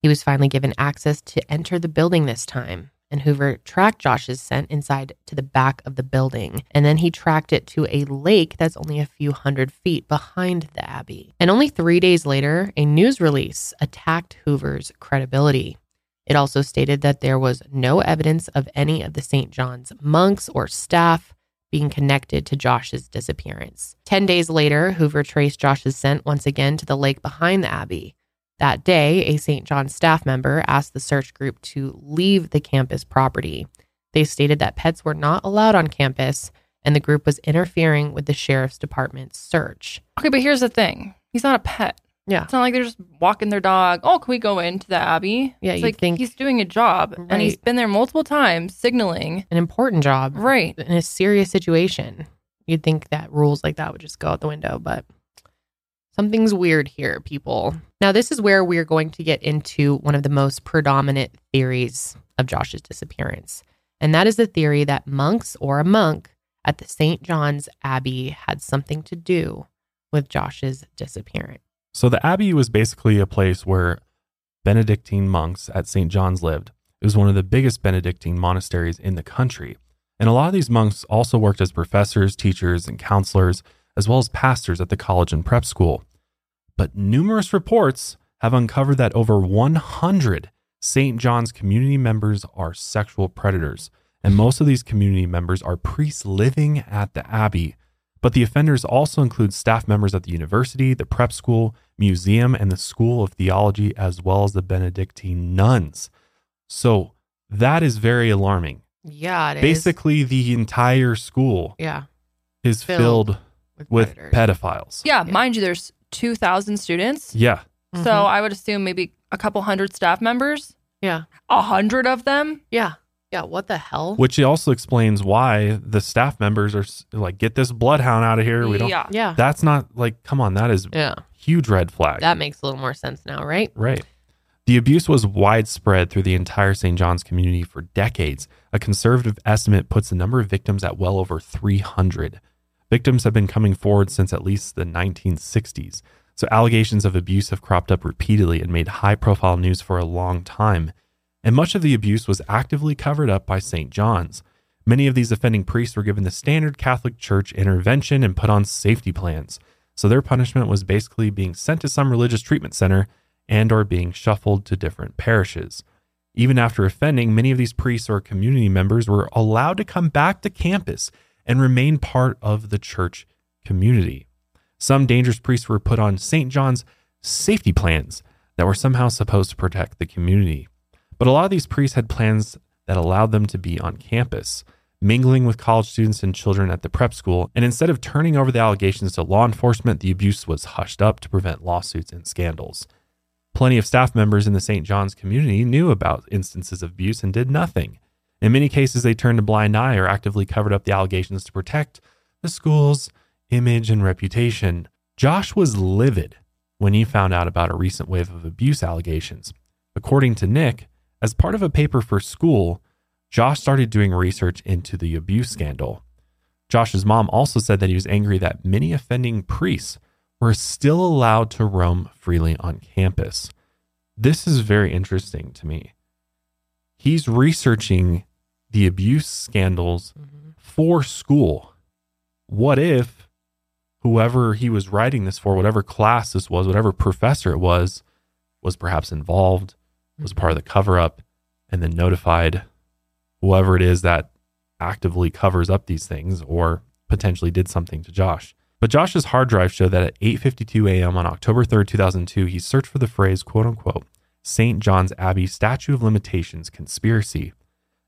He was finally given access to enter the building this time. and Hoover tracked Josh's scent inside to the back of the building. And then he tracked it to a lake that's only a few hundred feet behind the Abbey. And only three days later, a news release attacked Hoover's credibility. It also stated that there was no evidence of any of the St. John's monks or staff being connected to Josh's disappearance. 10 days later, Hoover traced Josh's scent once again to the lake behind the Abbey. That day, a St. John staff member asked the search group to leave the campus property. They stated that pets were not allowed on campus and the group was interfering with the sheriff's department's search. Okay, but here's the thing. He's not a pet. Yeah. It's not like they're just walking their dog. Oh, can we go into the Abbey? Yeah, it's like think- he's doing a job and he's been there multiple times signaling. An important job. Right. In a serious situation. You'd think that rules like that would just go out the window, but something's weird here, people. Now, this is where we're going to get into one of the most predominant theories of Josh's disappearance. And that is the theory that monks or a monk at the St. John's Abbey had something to do with Josh's disappearance. So the abbey was basically a place where Benedictine monks at St. John's lived. It was one of the biggest Benedictine monasteries in the country. And a lot of these monks also worked as professors, teachers, and counselors, as well as pastors at the college and prep school. But numerous reports have uncovered that over 100 St. John's community members are sexual predators. And most of these community members are priests living at the abbey. But the offenders also include staff members at the university, the prep school, museum, and the School of Theology, as well as the Benedictine nuns. So that is very alarming. Yeah, it is. Basically, the entire school Yeah. is Filled filled, With, with predators. pedophiles. Yeah, Yeah. mind you, there's 2,000 students. Yeah. Mhm. So I would assume maybe a couple hundred staff members, yeah. a hundred of them. Yeah. Yeah. What the hell? Which also explains why the staff members are like, get this bloodhound out of here. We don't. Yeah. yeah. That's not like, come on, that is Yeah. huge red flag. That makes a little more sense now, right? Right. The abuse was widespread through the entire St. John's community for decades. A conservative estimate puts the number of victims at well over 300. Victims have been coming forward since at least the 1960s. So allegations of abuse have cropped up repeatedly and made high profile news for a long time. And much of the abuse was actively covered up by St. John's. Many of these offending priests were given the standard Catholic Church intervention and put on safety plans. So their punishment was basically being sent to some religious treatment center and or being shuffled to different parishes. Even after offending, many of these priests or community members were allowed to come back to campus and remain part of the church community. Some dangerous priests were put on St. John's safety plans that were somehow supposed to protect the community. But a lot of these priests had plans that allowed them to be on campus, mingling with college students and children at the prep school. And instead of turning over the allegations to law enforcement, the abuse was hushed up to prevent lawsuits and scandals. Plenty of staff members in the St. John's community knew about instances of abuse and did nothing. In many cases, they turned a blind eye or actively covered up the allegations to protect the school's image and reputation. Josh was livid when he found out about a recent wave of abuse allegations. According to Nick, as part of a paper for school, Josh started doing research into the abuse scandal. Josh's mom also said that he was angry that many offending priests were still allowed to roam freely on campus. This is very interesting to me. He's researching the abuse scandals mm-hmm. for school. What if whoever he was writing this for, whatever class this was, whatever professor it was, was perhaps involved, was mm-hmm. part of the cover up, and then notified whoever it is that actively covers up these things or potentially did something to Josh. But Josh's hard drive showed that at 8:52 a.m. on October 3rd, 2002, he searched for the phrase "quote unquote" St. John's Abbey Statute of Limitations Conspiracy.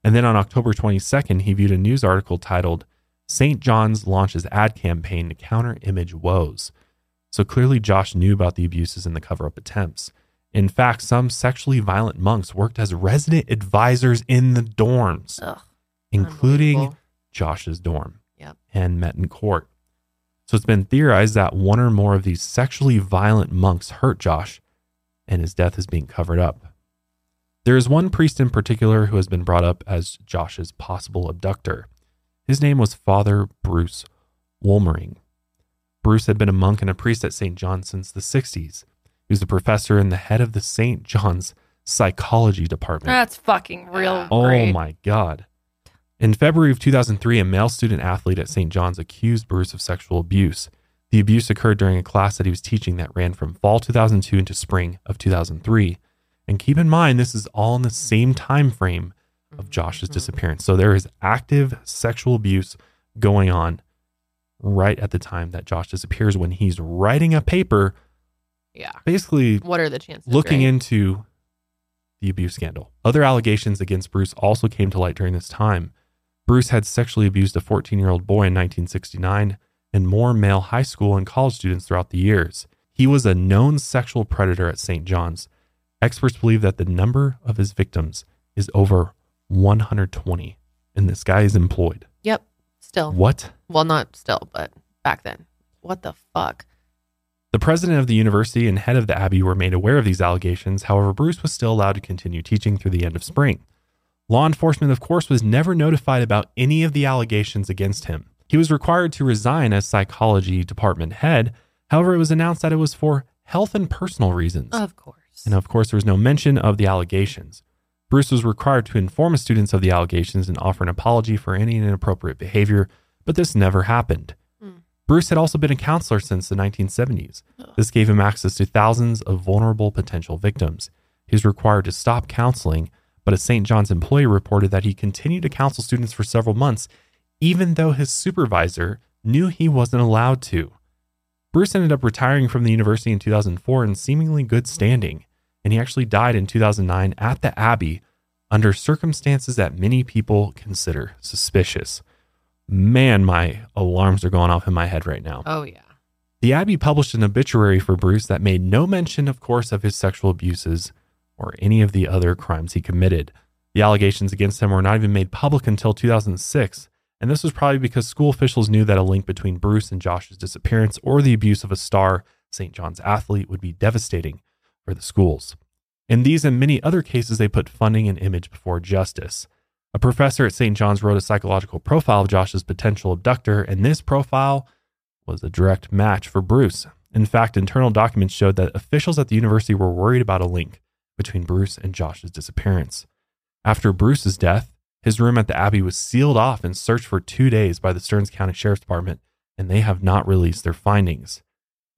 And then on October 22nd, he viewed a news article titled St. John's launches ad campaign to counter image woes. So clearly, Josh knew about the abuses and the cover up attempts. In fact, some sexually violent monks worked as resident advisors in the dorms, Ugh. including Josh's dorm Yep. and Metten Court. So it's been theorized that one or more of these sexually violent monks hurt Josh, and his death is being covered up. There is one priest in particular who has been brought up as Josh's possible abductor. His name was Father Bruce Wollmering. Bruce had been a monk and a priest at St. John since the 60s. He was a professor and the head of the St. John's psychology department. That's fucking real. Oh great. my God. In February of 2003, a male student athlete at St. John's accused Bruce of sexual abuse. The abuse occurred during a class that he was teaching that ran from fall 2002 into spring of 2003. And keep in mind, this is all in the same time frame of mm-hmm. Josh's mm-hmm. disappearance. So there is active sexual abuse going on right at the time that Josh disappears when he's writing a paper, Yeah. basically What are the chances? looking right? into the abuse scandal. Other allegations against Bruce also came to light during this time. Bruce had sexually abused a 14 year old boy in 1969 and more male high school and college students throughout the years. He was a known sexual predator at St. John's. Experts believe that the number of his victims is over 120, and this guy is employed. Yep. Still. What? Well, not still, but back then. What the fuck? The president of the university and head of the Abbey were made aware of these allegations. However, Bruce was still allowed to continue teaching through the end of spring. Law enforcement, of course, was never notified about any of the allegations against him. He was required to resign as psychology department head. However, it was announced that it was for health and personal reasons. Of course. And of course, there was no mention of the allegations. Bruce was required to inform his students of the allegations and offer an apology for any inappropriate behavior, but this never happened. Hmm. Bruce had also been a counselor since the 1970s. This gave him access to thousands of vulnerable potential victims. He was required to stop counseling, but a St. John's employee reported that he continued to counsel students for several months, even though his supervisor knew he wasn't allowed to. Bruce ended up retiring from the university in 2004 in seemingly good standing, and he actually died in 2009 at the Abbey under circumstances that many people consider suspicious. Man, my alarms are going off in my head right now. oh, yeah. The Abbey published an obituary for Bruce that made no mention, of course, of his sexual abuses or any of the other crimes he committed. The allegations against him were not even made public until 2006, and this was probably because school officials knew that a link between Bruce and Josh's disappearance or the abuse of a star St. John's athlete would be devastating for the schools. In these and many other cases, they put funding and image before justice. A professor at St. John's wrote a psychological profile of Josh's potential abductor, and this profile was a direct match for Bruce. In fact, internal documents showed that officials at the university were worried about a link between Bruce and Josh's disappearance. After Bruce's death, his room at the Abbey was sealed off and searched for two days by the Stearns County Sheriff's Department, and they have not released their findings.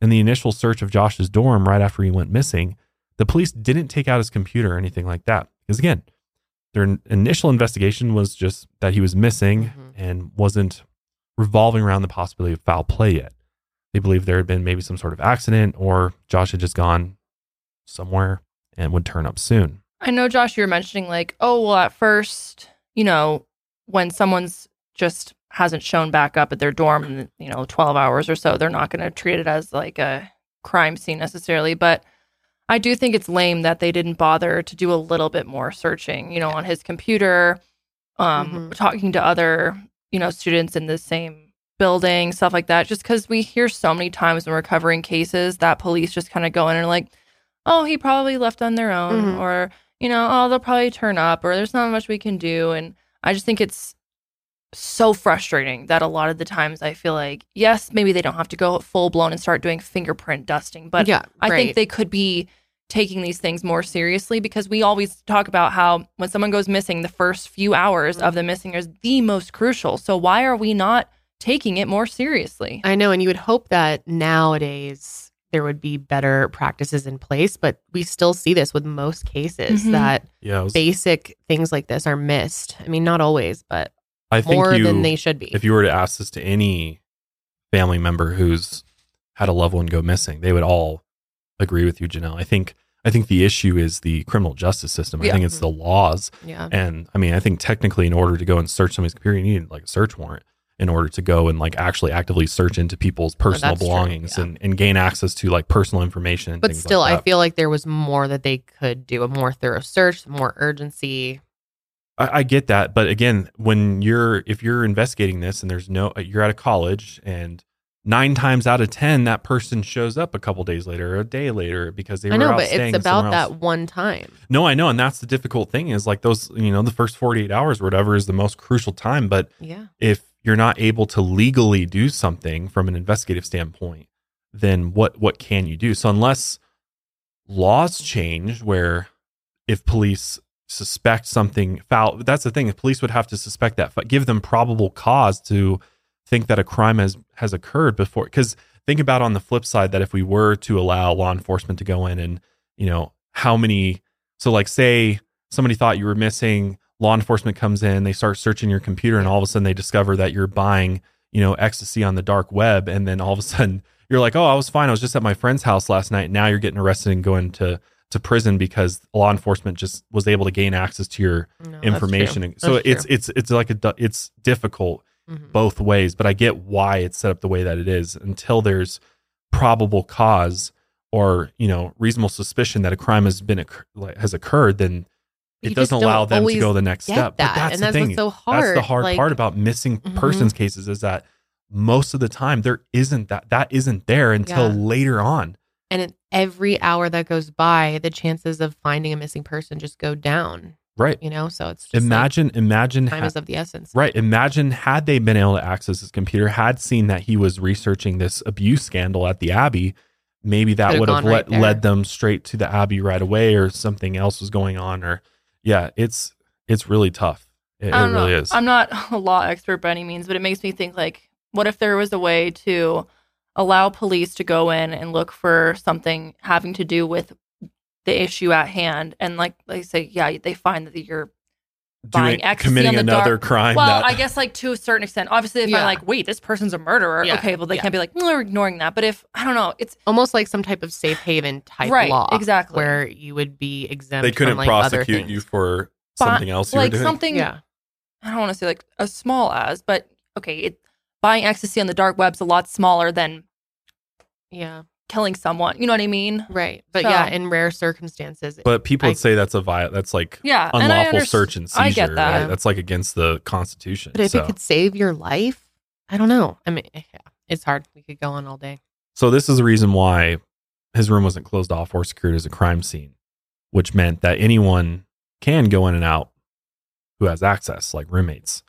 In the initial search of Josh's dorm right after he went missing, the police didn't take out his computer or anything like that. Because again, their initial investigation was just that he was missing Mhm. and wasn't revolving around the possibility of foul play yet. They believed there had been maybe some sort of accident or Josh had just gone somewhere and would turn up soon. I know, Josh, you were mentioning like, oh, well, at first, you know, when someone's just hasn't shown back up at their dorm in, you know, 12 hours or so, they're not going to treat it as like a crime scene necessarily. But I do think it's lame that they didn't bother to do a little bit more searching, you know, on his computer, um, Mhm. talking to other, you know, students in the same building, stuff like that. Just because we hear so many times when we're covering cases that police just kind of go in and like, oh, he probably left on their own, Mhm. or you know, oh, they'll probably turn up, or there's not much we can do. And I just think it's so frustrating that a lot of the times I feel like, yes, maybe they don't have to go full blown and start doing fingerprint dusting, but yeah, I right. think they could be taking these things more seriously because we always talk about how when someone goes missing, the first few hours of the mm-hmm. missing is the most crucial. So why are we not taking it more seriously? I know, and you would hope that nowadays there would be better practices in place, but we still see this with most cases Mhm. that Yeah, was- basic things like this are missed. I mean, not always, but I think more you, than they should be. if you were to ask this to any family member who's had a loved one go missing, they would all agree with you, Janelle. I think I think the issue is the criminal justice system. I Yeah. think it's the laws. yeah, And I mean, I think technically in order to go and search somebody's computer, you need like a search warrant in order to go and like actually actively search into people's personal that's true, belongings yeah. and, and gain access to like personal information. And but still, like I feel like there was more that they could do a more thorough search, more urgency. I, I get that, but again, when you're if you're investigating this and there's no uh, you're at a college and nine times out of ten that person shows up a couple days later or a day later because they were. I know, but it's about that one time. No, I know, and that's the difficult thing is like those you know the first forty eight hours or whatever is the most crucial time, but Yeah, if you're not able to legally do something from an investigative standpoint, then what what can you do? So unless laws change where if police suspect something foul. That's the thing. If police would have to suspect that, give them probable cause to think that a crime has has occurred before. Because think about on the flip side that if we were to allow law enforcement to go in and you know how many. So like say somebody thought you were missing. Law enforcement comes in, they start searching your computer, and all of a sudden they discover that you're buying, you know, ecstasy on the dark web, and then all of a sudden [laughs] you're like, oh, I was fine. I was just at my friend's house last night. Now you're getting arrested and going to to prison because law enforcement just was able to gain access to your No, information. so it's it's it's like a it's difficult Mhm. both ways, but I get why it's set up the way that it is until there's probable cause or you know reasonable suspicion that a crime has been has occurred, then it doesn't allow them to go the next step. that, But that's and the that's thing. what's so That's the hard, hard like- part about missing Mhm. persons cases is that most of the time there isn't that that isn't there until Yeah. later on. And in every hour that goes by, the chances of finding a missing person just go down. Right. You know, so it's just like, Imagine imagine time ha- is of the essence. Right. Imagine had they been able to access his computer, had seen that he was researching this abuse scandal at the Abbey, maybe that would have right led them straight to the Abbey right away or something else was going on or yeah, it's it's really tough. It, it really know. is. I'm not [laughs] a law expert by any means, but it makes me think like, what if there was a way to allow police to go in and look for something having to do with the issue at hand, and like they say, yeah, they find that you're buying Doing, committing on the another dark- crime. well, that, I guess like to a certain extent. Obviously, if Yeah. I'm like, wait, this person's a murderer, Yeah. okay, well they Yeah. can't be like, no, we're ignoring that. But if I don't know, it's Almost like some type of safe haven type Right, law. exactly. Where you would be exempt they couldn't from like prosecute things. you for something else you like were doing. something. Yeah. I don't want to say like as small as, but okay, it, buying ecstasy on the dark web's a lot smaller than Yeah. Killing someone. You know what I mean? Right. But So- yeah, in rare circumstances. But people I- would say that's a vi- that's like Yeah, unlawful underst- search and seizure. I get that. Right? That's like against the Constitution. but if so. it could save your life, I don't know. I mean, eh, yeah, it's hard. We could go on all day. So this is the reason why his room wasn't closed off or secured as a crime scene, which meant that anyone can go in and out who has access, like roommates,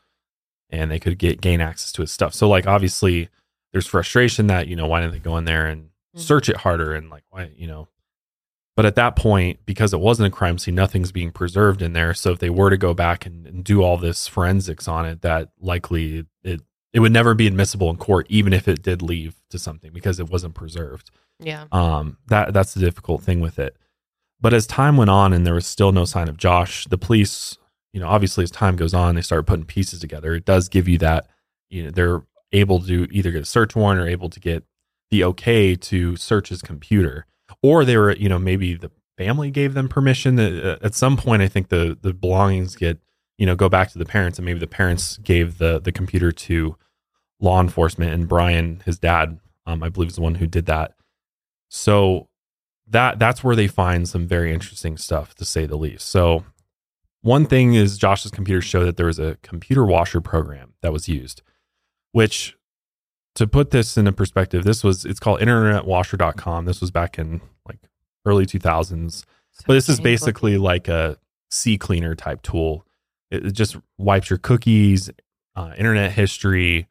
and they could get gain access to his stuff. So like obviously there's frustration that, you know, why didn't they go in there and Search it harder and like why, you know. But at that point, because it wasn't a crime scene, nothing's being preserved in there. So if they were to go back and, and do all this forensics on it, that likely it it would never be admissible in court, even if it did leave to something because it wasn't preserved. Yeah. Um, that that's the difficult thing with it. But as time went on and there was still no sign of Josh, the police, you know, obviously as time goes on, they start putting pieces together. It does give you that, you know, they're able to either get a search warrant or able to get the okay to search his computer, or they were, you know, maybe the family gave them permission. Uh, At some point, I think the the belongings get, you know, go back to the parents, and maybe the parents gave the the computer to law enforcement, and Brian, his dad, um, I believe, is the one who did that. So that that's where they find some very interesting stuff, to say the least. So one thing is Josh's computer showed that there was a computer washer program that was used, which to put this into perspective, this was it's called internetwasher.com. This was back in like early 2000s. But this is basically like a CCleaner type tool. It, it just wipes your cookies, uh, internet history,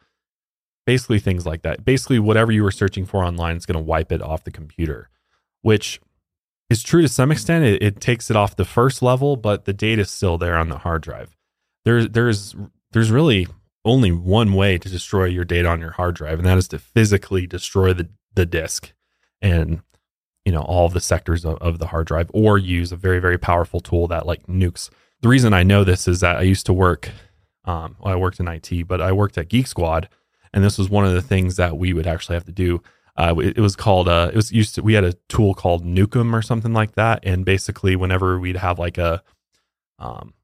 basically things like that. Basically, whatever you were searching for online is going to wipe it off the computer, which is true to some extent. It, it takes it off the first level, but the data is still there on the hard drive. There's there's there's really only one way to destroy your data on your hard drive, and that is to physically destroy the the disk and you know all the sectors of, of the hard drive, or use a very very powerful tool that like nukes. The reason I know this is that I used to work. Um, well, I worked in IT, but I worked at Geek Squad, and this was one of the things that we would actually have to do. Uh, it, it was called. Uh, it was used to. We had a tool called Nukem or something like that, and basically, whenever we'd have like a, um,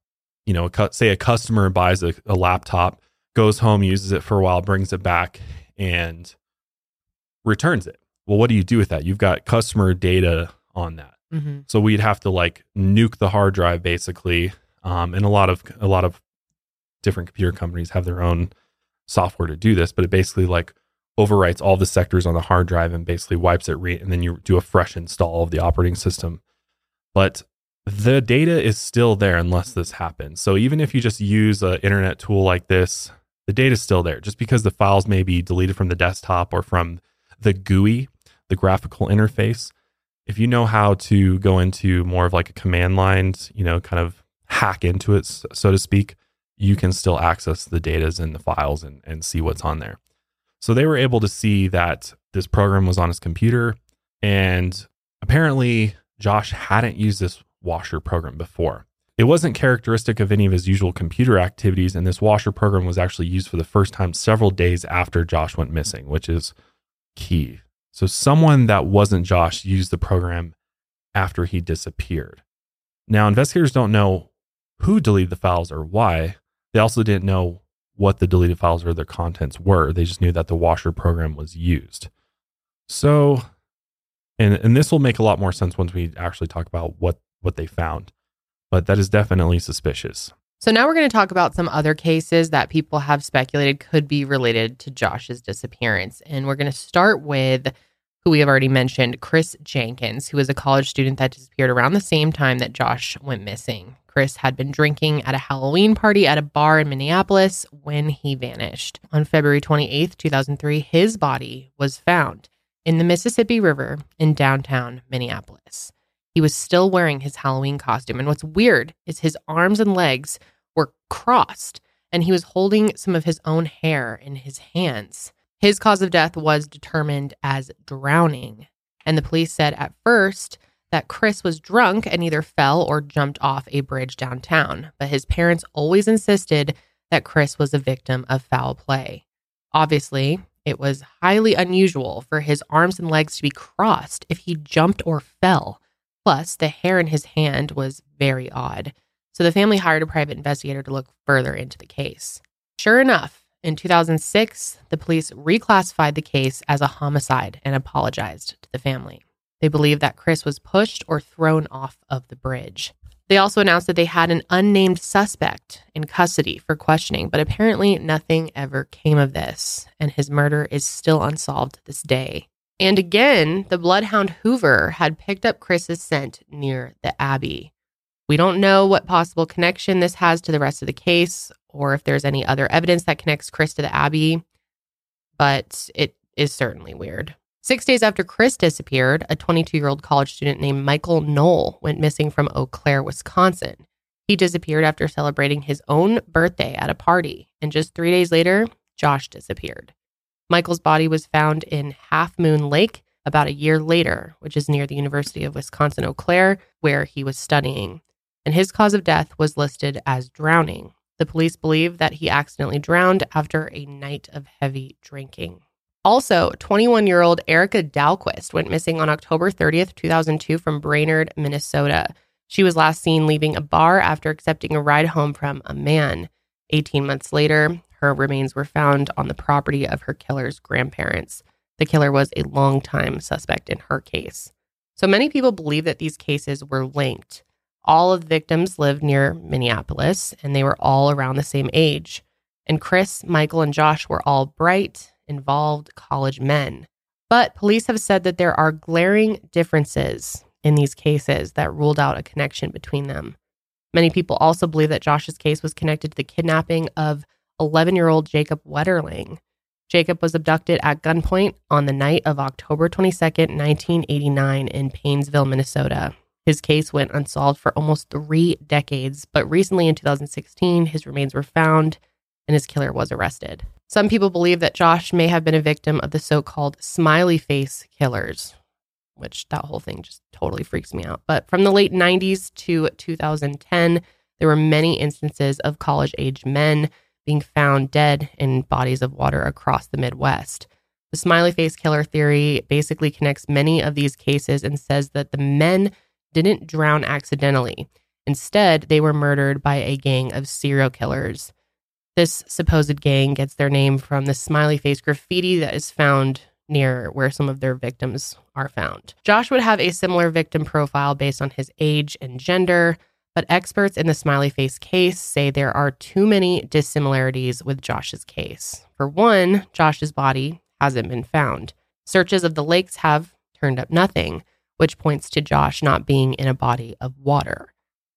you know, a, say a customer buys a, a laptop, goes home, uses it for a while, brings it back, and returns it. Well, what do you do with that? You've got customer data on that. hmm So we'd have to like nuke the hard drive basically. Um, and a lot of a lot of different computer companies have their own software to do this, but it basically like overwrites all the sectors on the hard drive and basically wipes it re- and then you do a fresh install of the operating system. But the data is still there unless this happens. So even if you just use an internet tool like this, the data is still there. Just because the files may be deleted from the desktop or from the GUI, the graphical interface, if you know how to go into more of like a command line, you know, kind of hack into it, so to speak, you can still access the datas and the files and, and see what's on there. So they were able to see that this program was on his computer. And apparently, Josh hadn't used this washer program before. It wasn't characteristic of any of his usual computer activities, and this washer program was actually used for the first time several days after Josh went missing, which is key. So, someone that wasn't Josh used the program after he disappeared. Now, investigators don't know who deleted the files or why. They also didn't know what the deleted files or their contents were. They just knew that the washer program was used. So, and and this will make a lot more sense once we actually talk about what what they found. But that is definitely suspicious. So now we're going to talk about some other cases that people have speculated could be related to Josh's disappearance. And we're going to start with who we have already mentioned, Chris Jenkins, who was a college student that disappeared around the same time that Josh went missing. Chris had been drinking at a Halloween party at a bar in Minneapolis when he vanished. On February 28, 2003, his body was found in the Mississippi River in downtown Minneapolis. He was still wearing his Halloween costume. And what's weird is his arms and legs were crossed, and he was holding some of his own hair in his hands. His cause of death was determined as drowning. And the police said at first that Chris was drunk and either fell or jumped off a bridge downtown. But his parents always insisted that Chris was a victim of foul play. Obviously, it was highly unusual for his arms and legs to be crossed if he jumped or fell. Plus, the hair in his hand was very odd. So the family hired a private investigator to look further into the case. Sure enough, in 2006, the police reclassified the case as a homicide and apologized to the family. They believe that Chris was pushed or thrown off of the bridge. They also announced that they had an unnamed suspect in custody for questioning, but apparently nothing ever came of this, and his murder is still unsolved to this day. And again, the bloodhound Hoover had picked up Chris's scent near the Abbey. We don't know what possible connection this has to the rest of the case or if there's any other evidence that connects Chris to the Abbey, but it is certainly weird. Six days after Chris disappeared, a 22 year old college student named Michael Noll went missing from Eau Claire, Wisconsin. He disappeared after celebrating his own birthday at a party, and just three days later, Josh disappeared. Michael's body was found in Half Moon Lake about a year later, which is near the University of Wisconsin Eau Claire, where he was studying. And his cause of death was listed as drowning. The police believe that he accidentally drowned after a night of heavy drinking. Also, 21 year old Erica Dahlquist went missing on October 30th, 2002, from Brainerd, Minnesota. She was last seen leaving a bar after accepting a ride home from a man. 18 months later, her remains were found on the property of her killer's grandparents. The killer was a longtime suspect in her case. So many people believe that these cases were linked. All of the victims lived near Minneapolis and they were all around the same age. And Chris, Michael, and Josh were all bright, involved college men. But police have said that there are glaring differences in these cases that ruled out a connection between them. Many people also believe that Josh's case was connected to the kidnapping of 11 year old Jacob Wetterling. Jacob was abducted at gunpoint on the night of October 22nd, 1989, in Paynesville, Minnesota. His case went unsolved for almost three decades, but recently in 2016, his remains were found and his killer was arrested. Some people believe that Josh may have been a victim of the so called smiley face killers, which that whole thing just totally freaks me out. But from the late 90s to 2010, there were many instances of college age men being found dead in bodies of water across the Midwest. The smiley face killer theory basically connects many of these cases and says that the men didn't drown accidentally. Instead, they were murdered by a gang of serial killers. This supposed gang gets their name from the smiley face graffiti that is found near where some of their victims are found. Josh would have a similar victim profile based on his age and gender, but experts in the smiley face case say there are too many dissimilarities with Josh's case. For one, Josh's body hasn't been found. Searches of the lakes have turned up nothing which points to Josh not being in a body of water.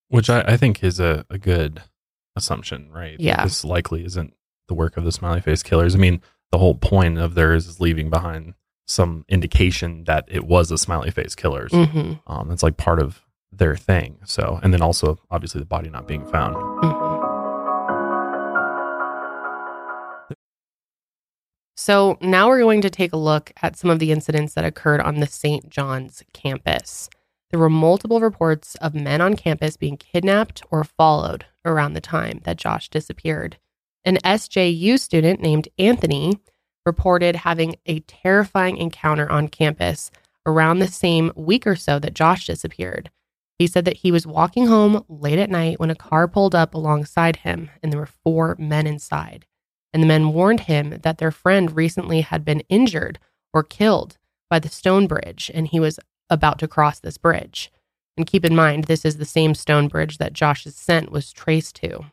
Which I, I think is a, a good assumption, right? Yeah. This likely isn't the work of the smiley face killers. I mean, the whole point of theirs is leaving behind some indication that it was a smiley face killers. hmm Um, it's like part of their thing. So, and then also obviously the body not being found. hmm So now we're going to take a look at some of the incidents that occurred on the St. John's campus. There were multiple reports of men on campus being kidnapped or followed around the time that Josh disappeared. An SJU student named Anthony reported having a terrifying encounter on campus around the same week or so that Josh disappeared. He said that he was walking home late at night when a car pulled up alongside him and there were four men inside. And the men warned him that their friend recently had been injured or killed by the stone bridge and he was about to cross this bridge. And keep in mind, this is the same stone bridge that Josh's scent was traced to.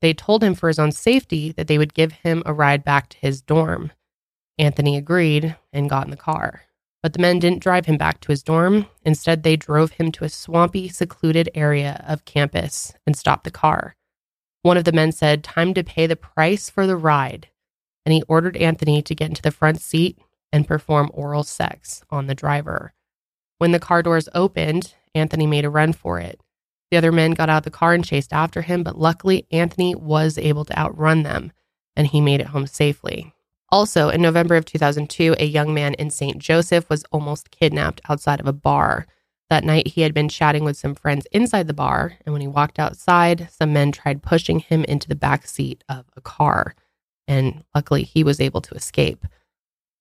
They told him for his own safety that they would give him a ride back to his dorm. Anthony agreed and got in the car. But the men didn't drive him back to his dorm. Instead, they drove him to a swampy, secluded area of campus and stopped the car. One of the men said, Time to pay the price for the ride. And he ordered Anthony to get into the front seat and perform oral sex on the driver. When the car doors opened, Anthony made a run for it. The other men got out of the car and chased after him, but luckily, Anthony was able to outrun them and he made it home safely. Also, in November of 2002, a young man in St. Joseph was almost kidnapped outside of a bar. That night, he had been chatting with some friends inside the bar, and when he walked outside, some men tried pushing him into the back seat of a car. And luckily, he was able to escape.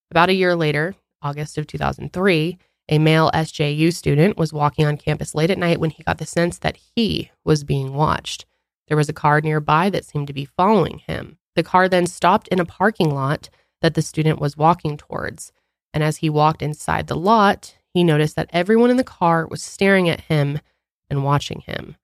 About a year later, August of 2003, a male SJU student was walking on campus late at night when he got the sense that he was being watched. There was a car nearby that seemed to be following him. The car then stopped in a parking lot that the student was walking towards. And as he walked inside the lot, he noticed that everyone in the car was staring at him and watching him.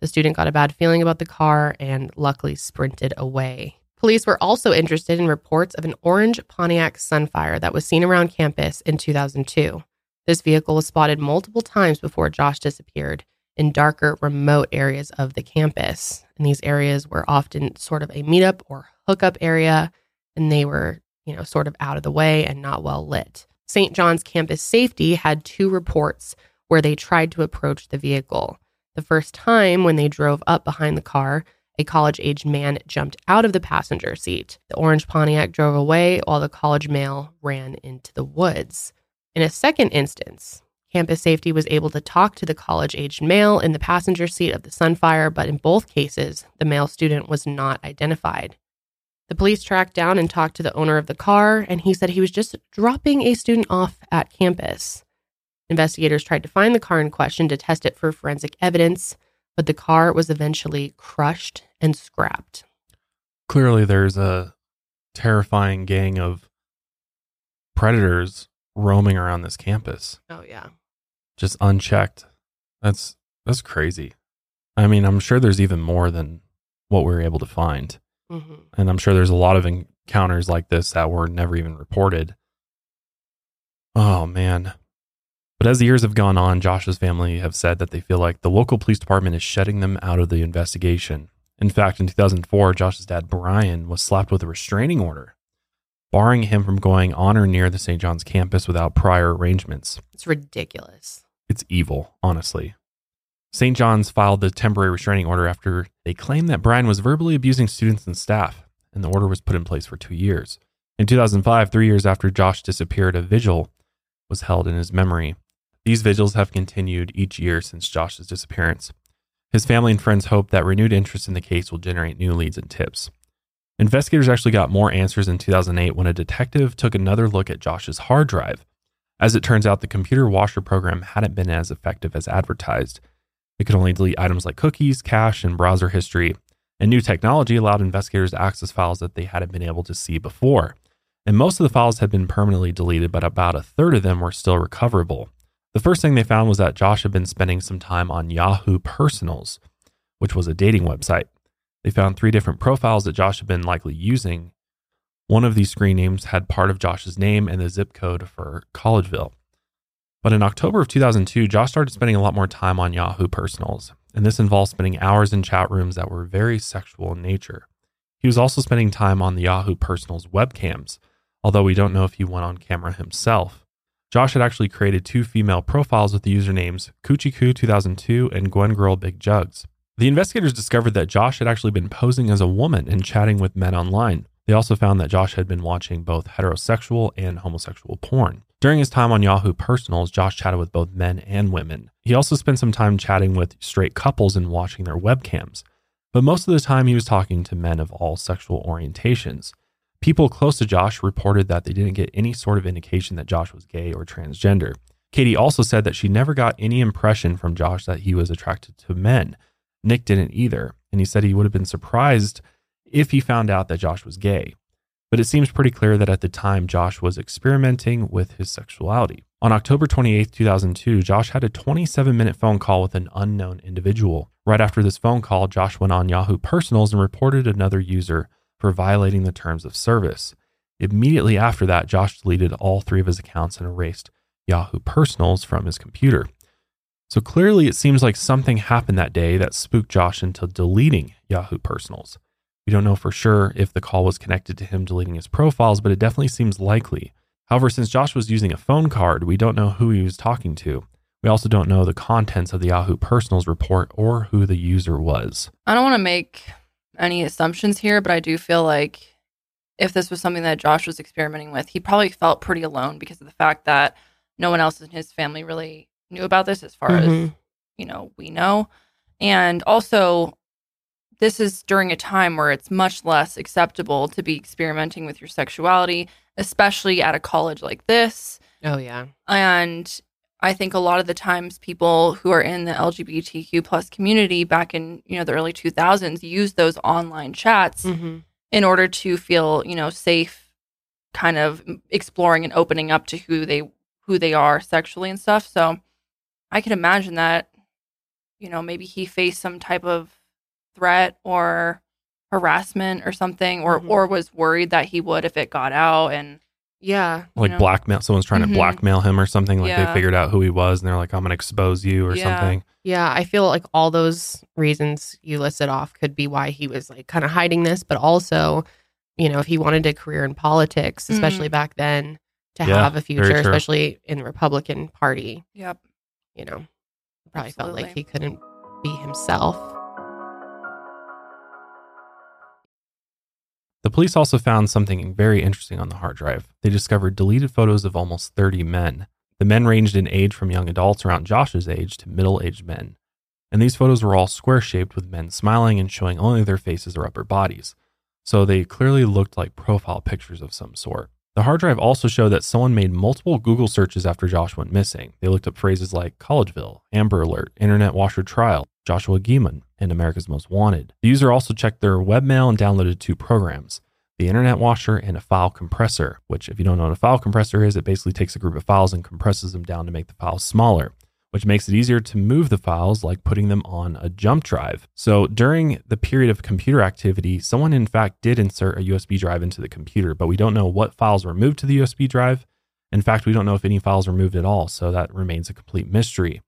The student got a bad feeling about the car and luckily sprinted away. Police were also interested in reports of an orange Pontiac Sunfire that was seen around campus in 2002. This vehicle was spotted multiple times before Josh disappeared in darker, remote areas of the campus. And these areas were often sort of a meetup or hookup area, and they were, you know, sort of out of the way and not well lit. St. John's campus safety had two reports where they tried to approach the vehicle. The first time, when they drove up behind the car, a college aged man jumped out of the passenger seat. The orange Pontiac drove away while the college male ran into the woods. In a second instance, campus safety was able to talk to the college aged male in the passenger seat of the Sunfire, but in both cases, the male student was not identified. The police tracked down and talked to the owner of the car, and he said he was just dropping a student off at campus. Investigators tried to find the car in question to test it for forensic evidence, but the car was eventually crushed and scrapped. Clearly, there's a terrifying gang of predators roaming around this campus, Oh, yeah. just unchecked. That's that's crazy. I mean, I'm sure there's even more than what we were able to find. Hmm And I'm sure there's a lot of encounters like this that were never even reported. Oh, man. But as the years have gone on, Josh's family have said that they feel like the local police department is shutting them out of the investigation. In fact, in 2004, Josh's dad, Brian, was slapped with a restraining order, barring him from going on or near the St. John's campus without prior arrangements. It's ridiculous. It's evil, honestly. St. John's filed the temporary restraining order after they claimed that Brian was verbally abusing students and staff, and the order was put in place for two years. In 2005, three years after Josh disappeared, a vigil was held in his memory. These vigils have continued each year since Josh's disappearance. His family and friends hope that renewed interest in the case will generate new leads and tips. Investigators actually got more answers in 2008 when a detective took another look at Josh's hard drive. As it turns out, the computer washer program hadn't been as effective as advertised. It could only delete items like cookies, cache, and browser history. And new technology allowed investigators to access files that they hadn't been able to see before. And most of the files had been permanently deleted, but about a third of them were still recoverable. The first thing they found was that Josh had been spending some time on Yahoo Personals, which was a dating website. They found three different profiles that Josh had been likely using. One of these screen names had part of Josh's name and the zip code for Collegeville. But in October of 2002, Josh started spending a lot more time on Yahoo Personals, and this involved spending hours in chat rooms that were very sexual in nature. He was also spending time on the Yahoo Personals webcams, although we don't know if he went on camera himself. Josh had actually created two female profiles with the usernames Coochie2002 and Gwen Girl Big Jugs. The investigators discovered that Josh had actually been posing as a woman and chatting with men online. They also found that Josh had been watching both heterosexual and homosexual porn. During his time on Yahoo Personals, Josh chatted with both men and women. He also spent some time chatting with straight couples and watching their webcams. But most of the time, he was talking to men of all sexual orientations. People close to Josh reported that they didn't get any sort of indication that Josh was gay or transgender. Katie also said that she never got any impression from Josh that he was attracted to men. Nick didn't either, and he said he would have been surprised if he found out that Josh was gay. But it seems pretty clear that at the time, Josh was experimenting with his sexuality. On October 28, 2002, Josh had a 27 minute phone call with an unknown individual. Right after this phone call, Josh went on Yahoo Personals and reported another user for violating the terms of service. Immediately after that, Josh deleted all three of his accounts and erased Yahoo Personals from his computer. So clearly, it seems like something happened that day that spooked Josh into deleting Yahoo Personals. We don't know for sure if the call was connected to him deleting his profiles, but it definitely seems likely. However, since Josh was using a phone card, we don't know who he was talking to. We also don't know the contents of the Yahoo Personals report or who the user was. I don't want to make any assumptions here, but I do feel like if this was something that Josh was experimenting with, he probably felt pretty alone because of the fact that no one else in his family really knew about this as far as, Mhm. you know, we know. And also, this is during a time where it's much less acceptable to be experimenting with your sexuality, especially at a college like this. Oh yeah. And I think a lot of the times people who are in the LGBTQ plus community back in, you know, the early 2000s use those online chats Mm-hmm. in order to feel, you know, safe kind of exploring and opening up to who they who they are sexually and stuff. So I can imagine that you know, maybe he faced some type of threat or harassment or something or Mhm. or was worried that he would if it got out and Yeah. Like know? blackmail, someone's trying Mhm. to blackmail him or something. Like Yeah. they figured out who he was and they're like, I'm going to expose you or Yeah. something. Yeah, I feel like all those reasons you listed off could be why he was like kind of hiding this, but also, you know, if he wanted a career in politics, especially back then, to Yeah, have a future, especially in the Republican Party, yep. you know, probably felt like he couldn't be himself. The police also found something very interesting on the hard drive. They discovered deleted photos of almost 30 men. The men ranged in age from young adults around Josh's age to middle aged men. And these photos were all square shaped with men smiling and showing only their faces or upper bodies. So they clearly looked like profile pictures of some sort. The hard drive also showed that someone made multiple Google searches after Josh went missing. They looked up phrases like Collegeville, Amber Alert, Internet Washer Trial, Joshua Guimond, and America's Most Wanted. The user also checked their webmail and downloaded two programs the Internet Washer and a file compressor, which, if you don't know what a file compressor is, it basically takes a group of files and compresses them down to make the files smaller, which makes it easier to move the files like putting them on a jump drive. So during the period of computer activity, someone in fact did insert a USB drive into the computer, but we don't know what files were moved to the USB drive. In fact, we don't know if any files were moved at all, so that remains a complete mystery.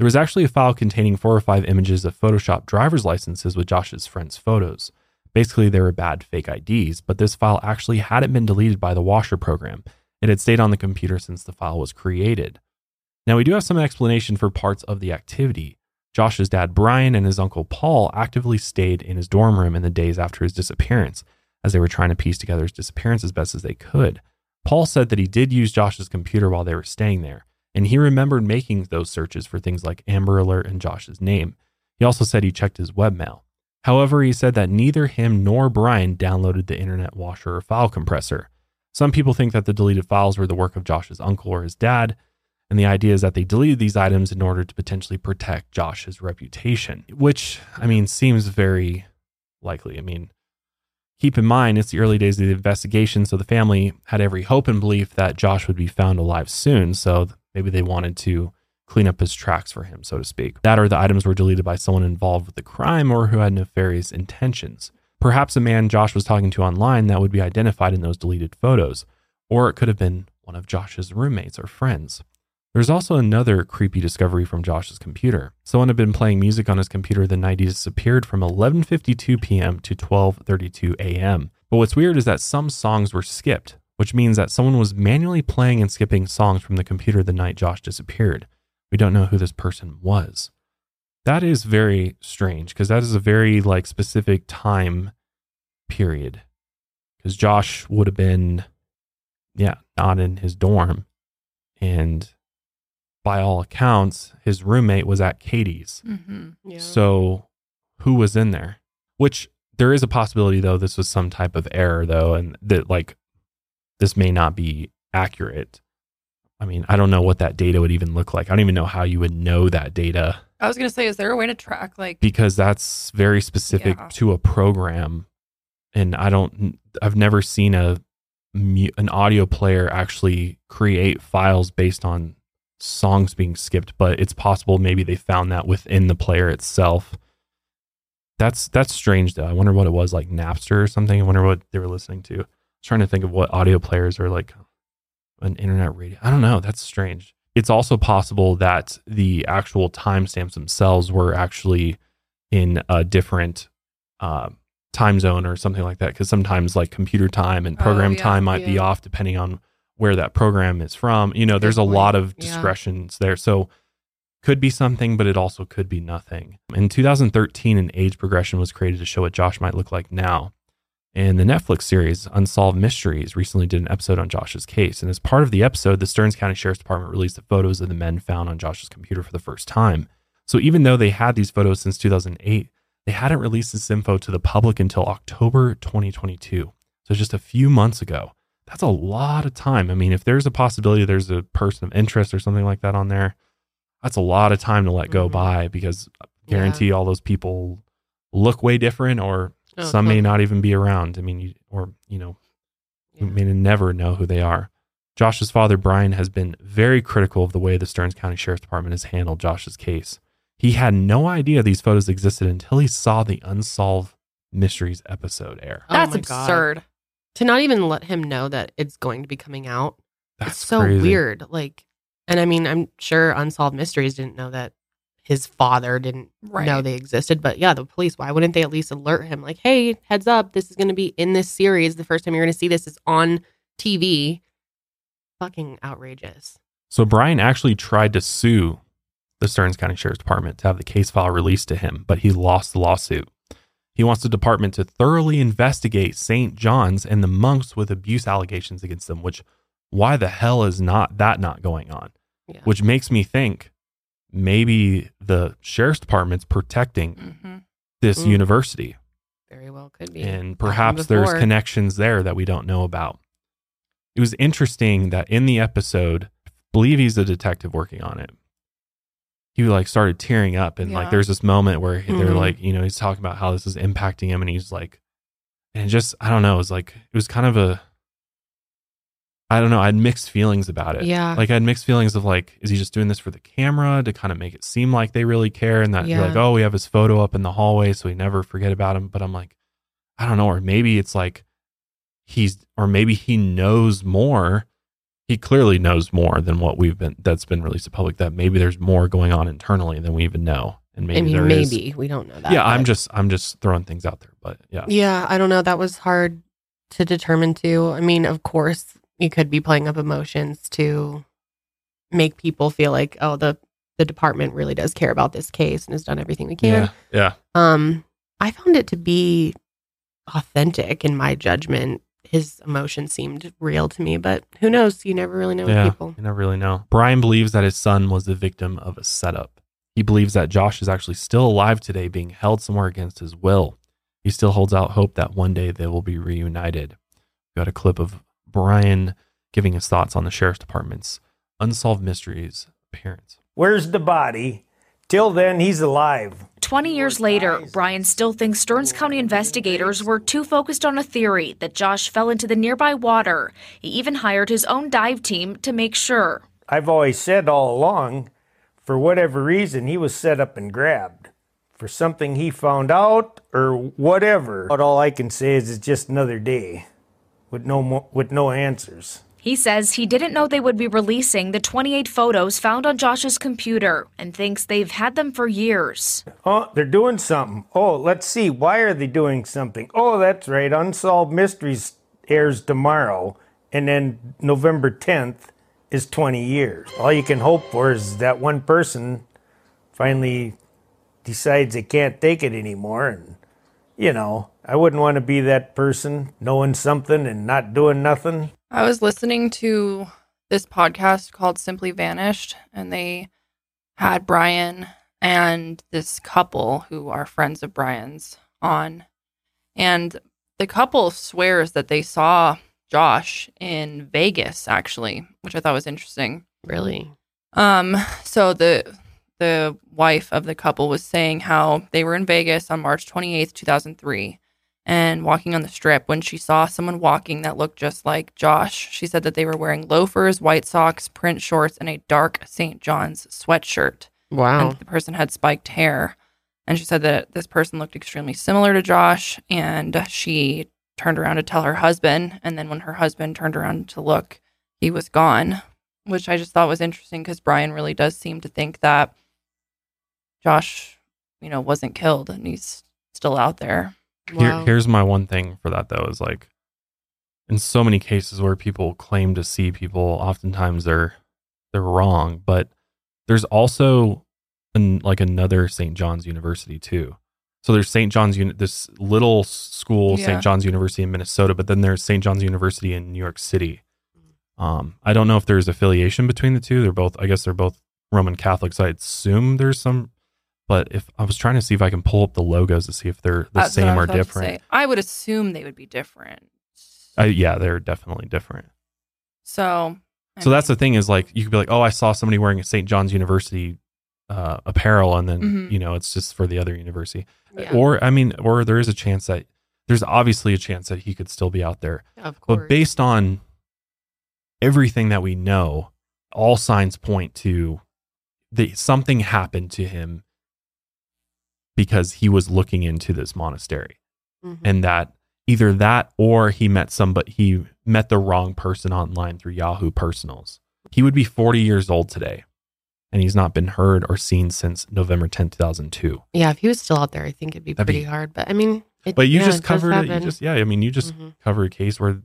There was actually a file containing four or five images of Photoshop driver's licenses with Josh's friends' photos. Basically, they were bad fake IDs, but this file actually hadn't been deleted by the washer program. It had stayed on the computer since the file was created. Now, we do have some explanation for parts of the activity. Josh's dad, Brian, and his uncle, Paul, actively stayed in his dorm room in the days after his disappearance, as they were trying to piece together his disappearance as best as they could. Paul said that he did use Josh's computer while they were staying there, and he remembered making those searches for things like Amber Alert and Josh's name. He also said he checked his webmail. However, he said that neither him nor Brian downloaded the Internet Washer or file compressor. Some people think that the deleted files were the work of Josh's uncle or his dad, and the idea is that they deleted these items in order to potentially protect Josh's reputation, which, I mean, seems very likely. I mean, keep in mind, it's the early days of the investigation, so the family had every hope and belief that Josh would be found alive soon. So maybe they wanted to clean up his tracks for him, so to speak. That or the items were deleted by someone involved with the crime or who had nefarious intentions. Perhaps a man Josh was talking to online that would be identified in those deleted photos, or it could have been one of Josh's roommates or friends. There's also another creepy discovery from Josh's computer. Someone had been playing music on his computer the night he disappeared from 11:52 p.m. to 12:32 a.m. But what's weird is that some songs were skipped, which means that someone was manually playing and skipping songs from the computer the night Josh disappeared. We don't know who this person was. That is very strange because that is a very like specific time period. Because Josh would have been, yeah, not in his dorm. And by all accounts, his roommate was at Katie's. Mm-hmm. Yeah. So who was in there? Which there is a possibility though this was some type of error though and that like this may not be accurate. I mean, I don't know what that data would even look like. I don't even know how you would know that data I was gonna say, is there a way to track like because that's very specific Yeah. to a program and I don't I've never seen a an audio player actually create files based on songs being skipped, but it's possible maybe they found that within the player itself. That's that's strange though. I wonder what it was like Napster or something. I wonder what they were listening to. Trying to think of what audio players are like an internet radio. I don't know. That's strange. It's also possible that the actual timestamps themselves were actually in a different uh, time zone or something like that. Because sometimes like computer time and Oh, program yeah, time might be off depending on where that program is from. You know, Good there's a point. lot of Yeah. discretions there. So could be something, but it also could be nothing. In 2013, an age progression was created to show what Josh might look like now. And the Netflix series Unsolved Mysteries recently did an episode on Josh's case. And as part of the episode, the Stearns County Sheriff's Department released the photos of the men found on Josh's computer for the first time. So even though they had these photos since 2008, they hadn't released this info to the public until October 2022. So just a few months ago. That's a lot of time. I mean, if there's a possibility there's a person of interest or something like that on there, that's a lot of time to let go Mhm. by because I Yeah. guarantee all those people look way different or Oh, some may not even be around. I mean, you, or, you know, Yeah. you may never know who they are. Josh's father, Brian, has been very critical of the way the Stearns County Sheriff's Department has handled Josh's case. He had no idea these photos existed until he saw the Unsolved Mysteries episode air. Oh that's God. absurd. to not even let him know that it's going to be coming out. That's it's so crazy. weird. Like, and I mean, I'm sure Unsolved Mysteries didn't know that his father didn't Right. know they existed. But yeah, the police, why wouldn't they at least alert him? Like, hey, heads up, this is going to be in this series. The first time you're going to see this is on TV. Fucking outrageous. So Brian actually tried to sue the Stearns County Sheriff's Department to have the case file released to him, but he lost the lawsuit. He wants the department to thoroughly investigate St. John's and the monks with abuse allegations against them, which why the hell is not that not going on? Yeah. Which makes me think maybe the sheriff's department's protecting hmm this Mm. university Very well could be. and perhaps there's connections there that we don't know about. It was interesting that in the episode, I believe he's a detective working on it. He like started tearing up, and like there's this moment where he- they're like, you know, he's talking about how this is impacting him, and he's like, and just I don't know, it was like it was kind of a, I don't know, I had mixed feelings about it. Yeah. like I had mixed feelings of like, is he just doing this for the camera to kind of make it seem like they really care, and that you're like, oh, we have his photo up in the hallway, so we never forget about him. But I'm like, I don't know, or maybe it's like he's, or maybe he knows more. He clearly knows more than what we've been that's been released to public. That maybe there's more going on internally than we even know, and maybe I mean, there is. maybe we don't know that. Yeah, I'm just I'm just throwing things out there, but yeah, Yeah, I don't know. That was hard to determine too. I mean, of course, you could be playing up emotions to make people feel like, oh, the the department really does care about this case and has done everything we can. yeah, yeah. Um, I found it to be authentic in my judgment. His emotion seemed real to me, but who knows? You never really know with yeah, people. You never really know. Brian believes that his son was the victim of a setup. He believes that Josh is actually still alive today, being held somewhere against his will. He still holds out hope that one day they will be reunited. Got a clip of Brian giving his thoughts on the sheriff's department's unsolved mysteries appearance. Where's the body? Till then, he's alive. 20 years later, Brian still thinks Stearns County investigators were too focused on a theory that Josh fell into the nearby water. He even hired his own dive team to make sure. I've always said all along, for whatever reason, he was set up and grabbed. For something he found out or whatever. But all I can say is it's just another day with no mo- with no answers. He says he didn't know they would be releasing the 28 photos found on Josh's computer and thinks they've had them for years. Oh, they're doing something. Oh, let's see. Why are they doing something? Oh, that's right. Unsolved Mysteries airs tomorrow. and then November 10th is 20 years. All you can hope for is that one person finally decides they can't take it anymore. And, you know, I wouldn't want to be that person knowing something and not doing nothing. I was listening to this podcast called Simply Vanished, and they had Brian and this couple who are friends of Brian's on. And the couple swears that they saw Josh in Vegas, actually, which I thought was interesting. Really? Um, so the the wife of the couple was saying how they were in Vegas on March 28th, 2003, and walking on the strip when she saw someone walking that looked just like Josh. She said that they were wearing loafers, white socks, print shorts, and a dark St. John's sweatshirt. Wow. And the person had spiked hair. And she said that this person looked extremely similar to Josh. And she turned around to tell her husband. And then when her husband turned around to look, he was gone, which I just thought was interesting because Brian really does seem to think that Josh, you know, wasn't killed and he's still out there. Here, here's my one thing for that though is like, in so many cases where people claim to see people, oftentimes they're they're wrong. But there's also an, like another St. John's University too. So there's St. John's Uni- this little school, Yeah. St. John's University in Minnesota, but then there's St. John's University in New York City. Um, I don't know if there's affiliation between the two. They're both, I guess, they're both Roman Catholics. I assume there's some, but if I was trying to see if I can pull up the logos to see if they're the That's same or different. I would assume they would be different. Yeah, they're definitely different. So, I So that's the thing is like you could be like, oh, I saw somebody wearing a St. John's University uh, apparel, and then Mhm. you know it's just for the other university. Yeah. Or I mean, or there is a chance that there's obviously a chance that he could still be out there. Of course. But based on everything that we know, all signs point to that something happened to him because he was looking into this monastery Mhm. and that either that or he met somebody he met the wrong person online through Yahoo personals. He would be 40 years old today and he's not been heard or seen since November 10, 2002. yeah, if he was still out there, I think it'd be That'd pretty be- hard. But I mean, it, But you yeah, just covered it. You just yeah, I mean you just Mhm. covered a case where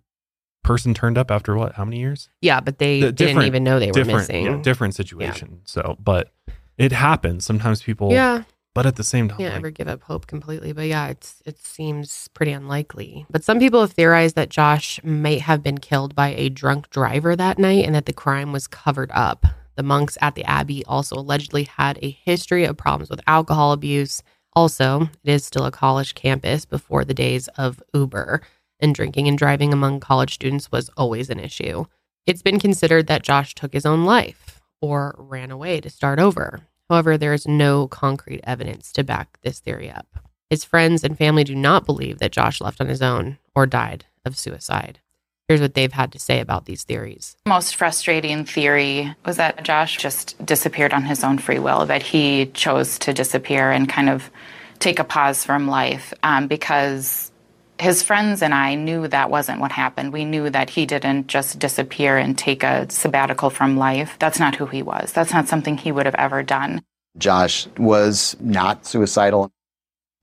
person turned up after what? How many years? yeah, but they The didn't even know they were missing. yeah, different situation. So, but it happens. Sometimes people yeah, but at the same time can't like, ever give up hope completely. But yeah, it's it seems pretty unlikely. But some people have theorized that Josh might have been killed by a drunk driver that night, and that the crime was covered up. The monks at the abbey also allegedly had a history of problems with alcohol abuse. Also, it is still a college campus before the days of Uber, and drinking and driving among college students was always an issue. It's been considered that Josh took his own life or ran away to start over. However, there is no concrete evidence to back this theory up. His friends and family do not believe that Josh left on his own or died of suicide. Here's what they've had to say about these theories. most frustrating theory was that Josh just disappeared on his own free will, that he chose to disappear and kind of take a pause from life um, because his friends and I knew that wasn't what happened. We knew that he didn't just disappear and take a sabbatical from life. That's not who he was. That's not something he would have ever done. Josh was not suicidal.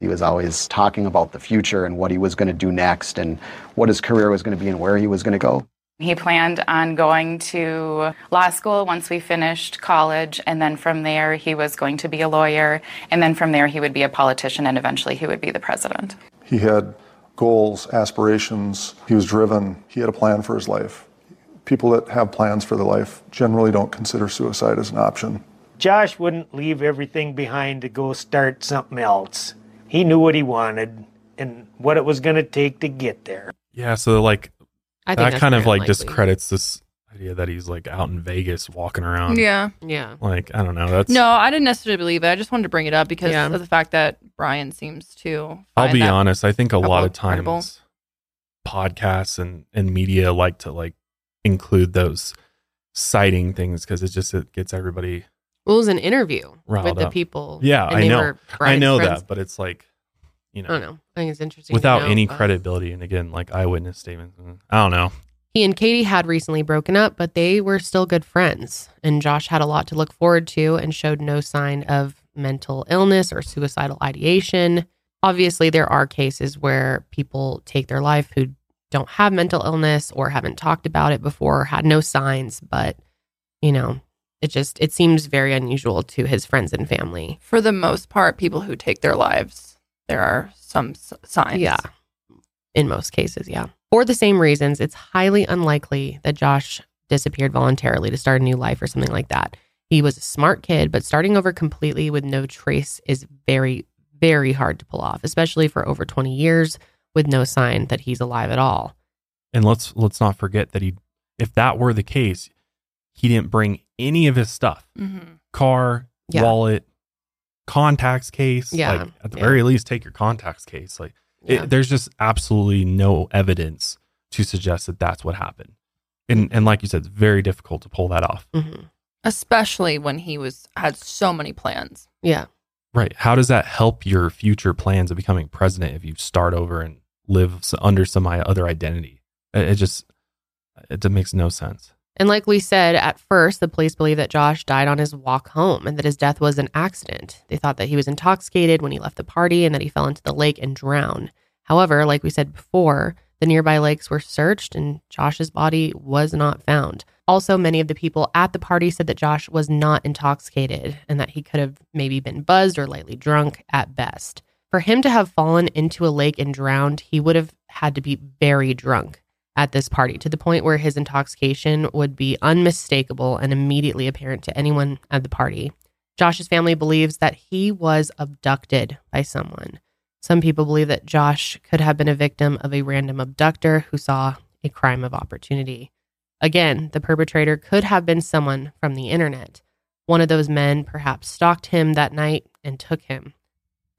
He was always talking about the future and what he was going to do next and what his career was going to be and where he was going to go. He planned on going to law school once we finished college, and then from there, he was going to be a lawyer, and then from there, he would be a politician, and eventually, he would be the president. He had goals, aspirations. He was driven. He had a plan for his life. People that have plans for their life generally don't consider suicide as an option. Josh wouldn't leave everything behind to go start something else. He knew what he wanted and what it was going to take to get there. yeah, so like I that that's kind of like unlikely. discredits this idea that he's like out in Vegas walking around. yeah. Yeah. Like, I don't know. That's No, I didn't necessarily believe it. I just wanted to bring it up because Yeah. of the fact that Brian seems to. I'll find be that- honest. I think a lot of times credible. podcasts and, and media like to like include those citing things because it just it gets everybody. Well, it was an interview Riled with the up. people. Yeah, I know. I Brian's know friends. that, but it's like, you know, I don't know. I think it's interesting. to without know, any but- credibility. And again, like eyewitness statements. mm, I don't know. He and Katie had recently broken up, but they were still good friends. And Josh had a lot to look forward to and showed no sign of mental illness or suicidal ideation. Obviously, there are cases where people take their life who don't have mental illness or haven't talked about it before, had no signs, but you know, it just it seems very unusual to his friends and family. For the most part, people who take their lives, there are some s- signs. Yeah. In most cases, yeah. For the same reasons, it's highly unlikely that Josh disappeared voluntarily to start a new life or something like that. He was a smart kid, but starting over completely with no trace is very, very hard to pull off, especially for over 20 years with no sign that he's alive at all. And let's let's not forget that he if that were the case, he didn't bring any of his stuff. Mhm. Car, Yeah. wallet, contacts case. Yeah, Like at the yeah. very least take your contacts case. Like Yeah. it, there's just absolutely no evidence to suggest that that's what happened. And and like you said, it's very difficult to pull that off. Mhm. Especially when he was had so many plans. Yeah. Right. How does that help your future plans of becoming president if you start over and live under some other identity? It, it just it, makes no sense. And like we said, at first, the police believe that Josh died on his walk home and that his death was an accident. They thought that he was intoxicated when he left the party and that he fell into the lake and drowned. However, like we said before, the nearby lakes were searched and Josh's body was not found. Also, many of the people at the party said that Josh was not intoxicated and that he could have maybe been buzzed or lightly drunk at best. For him to have fallen into a lake and drowned, he would have had to be very drunk at this party to the point where his intoxication would be unmistakable and immediately apparent to anyone at the party. Josh's family believes that he was abducted by someone. Some people believe that Josh could have been a victim of a random abductor who saw a crime of opportunity. Again, the perpetrator could have been someone from the internet. One of those men perhaps stalked him that night and took him.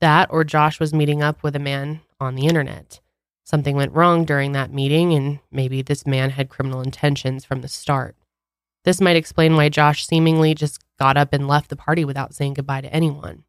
That, or Josh was meeting up with a man on the internet. Something went wrong during that meeting, and maybe this man had criminal intentions from the start. This might explain why Josh seemingly just got up and left the party without saying goodbye to anyone.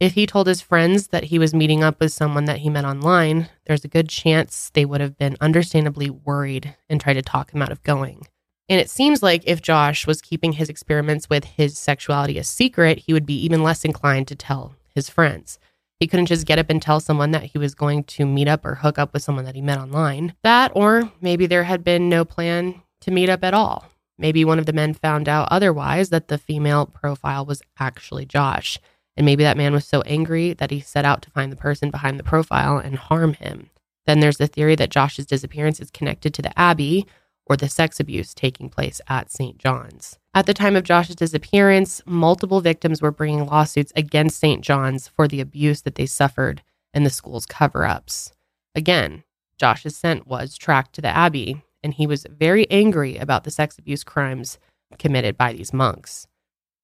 If he told his friends that he was meeting up with someone that he met online, there's a good chance they would have been understandably worried and tried to talk him out of going. And it seems like if Josh was keeping his experiments with his sexuality a secret, he would be even less inclined to tell his friends. He couldn't just get up and tell someone that he was going to meet up or hook up with someone that he met online. That, or maybe there had been no plan to meet up at all. Maybe one of the men found out otherwise that the female profile was actually Josh. And maybe that man was so angry that he set out to find the person behind the profile and harm him. Then there's the theory that Josh's disappearance is connected to the Abbey or the sex abuse taking place at St. John's. At the time of Josh's disappearance, multiple victims were bringing lawsuits against St. John's for the abuse that they suffered and the school's cover ups. Again, Josh's scent was tracked to the Abbey, and he was very angry about the sex abuse crimes committed by these monks.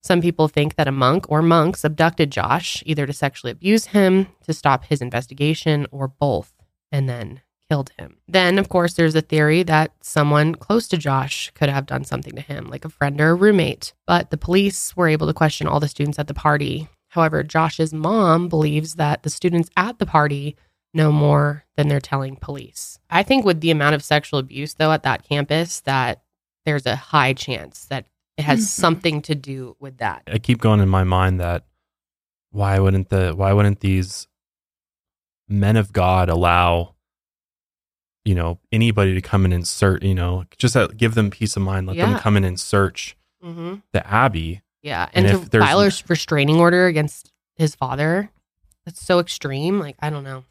Some people think that a monk or monks abducted Josh, either to sexually abuse him, to stop his investigation, or both, and then killed him. Then, of course, there's a theory that someone close to Josh could have done something to him, like a friend or a roommate. But the police were able to question all the students at the party. However, Josh's mom believes that the students at the party know more than they're telling police. I think with the amount of sexual abuse, though, at that campus, that there's a high chance that it has Mhm. something to do with that. I keep going in my mind that why wouldn't the why wouldn't these men of God allow you know anybody to come in and search you know just uh, give them peace of mind let them come in and search Mm-hmm. the abbey Yeah, And and, if to there's- file a restraining order against his father, that's so extreme. Like I don't know.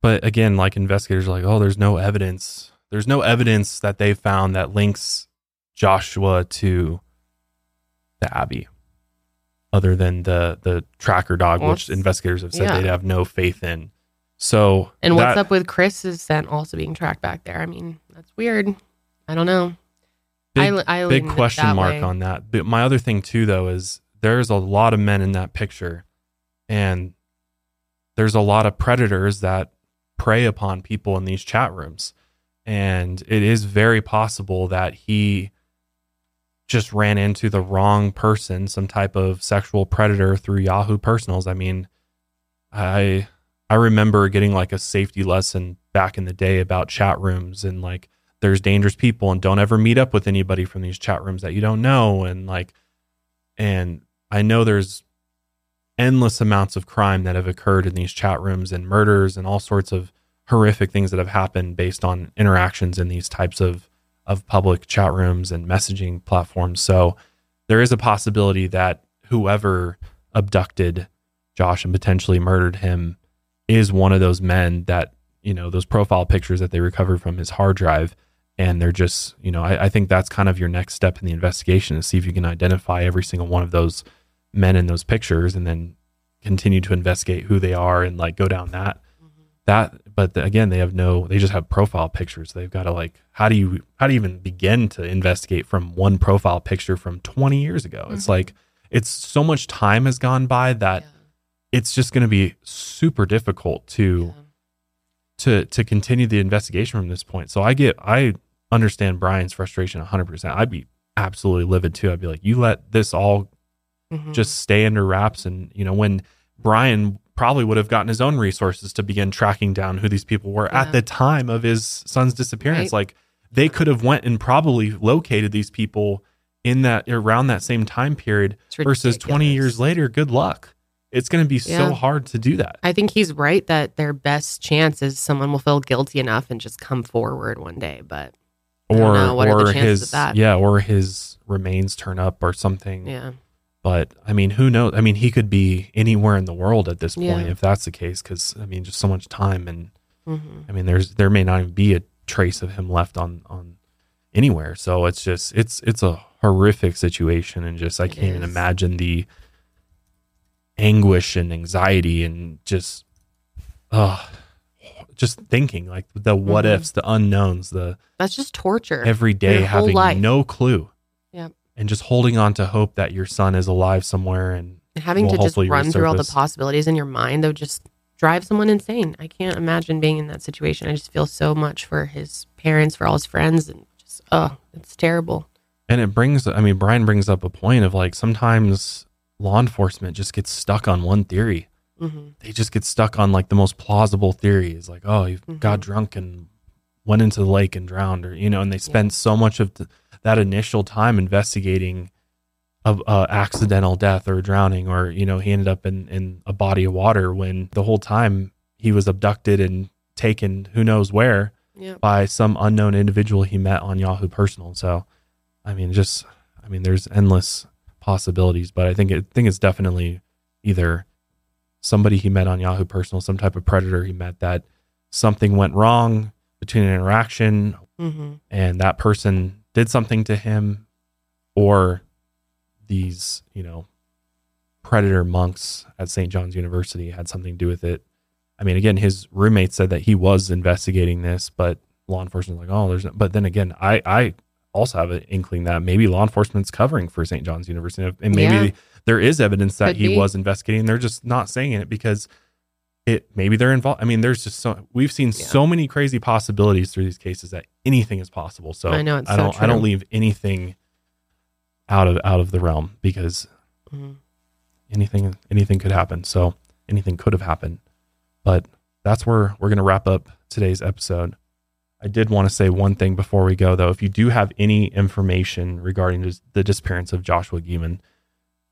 but again like investigators are like oh there's no evidence there's no evidence that they found that links joshua to the abbey other than the the tracker dog Well, which investigators have said yeah. they'd have no faith in so And what's that- up with Chris's scent also being tracked back there? I mean, that's weird. I don't know. big, I- I big question mark way. on that. But my other thing too, though, is there's a lot of men in that picture, and there's a lot of predators that prey upon people in these chat rooms, and it is very possible that he just ran into the wrong person, some type of sexual predator through Yahoo Personals. I mean, I I remember getting like a safety lesson back in the day about chat rooms and like there's dangerous people and don't ever meet up with anybody from these chat rooms that you don't know and like and I know there's endless amounts of crime that have occurred in these chat rooms and murders and all sorts of horrific things that have happened based on interactions in these types of of public chat rooms and messaging platforms. So there is a possibility that whoever abducted Josh and potentially murdered him is one of those men that, you know, those profile pictures that they recovered from his hard drive. And they're just, you know, I, I think that's kind of your next step in the investigation to see if you can identify every single one of those men in those pictures and then continue to investigate who they are and like go down that that but the, again they have no they just have profile pictures they've got to like how do you how do you even begin to investigate from one profile picture from 20 years ago mm-hmm. it's like it's so much time has gone by that yeah. It's just going to be super difficult to yeah. to to continue the investigation from this point so i get i understand brian's frustration 100% i'd be absolutely livid too i'd be like you let this all mm-hmm. just stay under wraps and you know when brian probably would have gotten his own resources to begin tracking down who these people were yeah. at the time of his son's disappearance. Right. Like they could have went and probably located these people in that around that same time period versus 20 years later. Good luck. It's going to be yeah. so hard to do that. I think he's right that their best chance is someone will feel guilty enough and just come forward one day, but or or his yeah, or his remains turn up or something. Yeah. But I mean, who knows? I mean, he could be anywhere in the world at this point yeah. if that's the case. Because I mean, just so much time, and mm-hmm. I mean, there's there may not even be a trace of him left on on anywhere. So it's just it's it's a horrific situation, and just I it can't is. even imagine the anguish and anxiety and just uh just thinking like the what mm-hmm. ifs, the unknowns, the that's just torture every day having no clue Yeah. and just holding on to hope that your son is alive somewhere and, and having to just run resurface. through all the possibilities in your mind though just drive someone insane. I can't imagine being in that situation. I just feel so much for his parents, for all his friends, and just oh, it's terrible. And it brings, I mean, Brian brings up a point of like sometimes law enforcement just gets stuck on one theory. Mm-hmm. They just get stuck on like the most plausible theory is like, oh, he mm-hmm. got drunk and went into the lake and drowned, or you know, and they spend yeah. so much of the, that initial time investigating a, a, accidental death or drowning, or you know, he ended up in in a body of water when the whole time he was abducted and taken who knows where yep. by some unknown individual he met on Yahoo Personal. So, I mean, just I mean, there's endless possibilities, but I think it, I think it's definitely either somebody he met on Yahoo Personal, some type of predator he met that something went wrong between an interaction, mm-hmm. and that person did something to him or these, you know, predator monks at St. John's University had something to do with it. I mean, again, his roommate said that he was investigating this, but law enforcement like, oh, there's, no, but then again, I, I also have an inkling that maybe law enforcement's covering for St. John's University, and maybe yeah. there is evidence that Could he be. was investigating. They're just not saying it because it maybe they're involved. I mean, there's just so we've seen yeah. so many crazy possibilities through these cases that anything is possible. So I know I don't so I don't leave anything out of out of the realm because mm-hmm. anything anything could happen. So anything could have happened. But that's where we're going to wrap up today's episode. I did want to say one thing before we go though. If you do have any information regarding the disappearance of Joshua Guimond,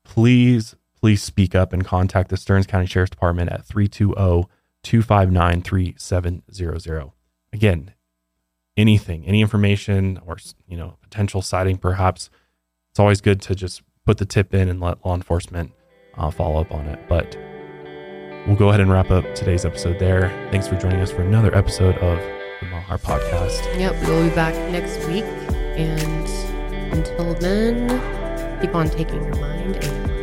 please please speak up and contact the Stearns County Sheriff's Department at 320 259 3700. Again, anything, any information or you know potential sighting, perhaps it's always good to just put the tip in and let law enforcement uh, follow up on it. But we'll go ahead and wrap up today's episode there. Thanks for joining us for another episode of Mahar Podcast. Yep, we'll be back next week, and until then, keep on taking your mind and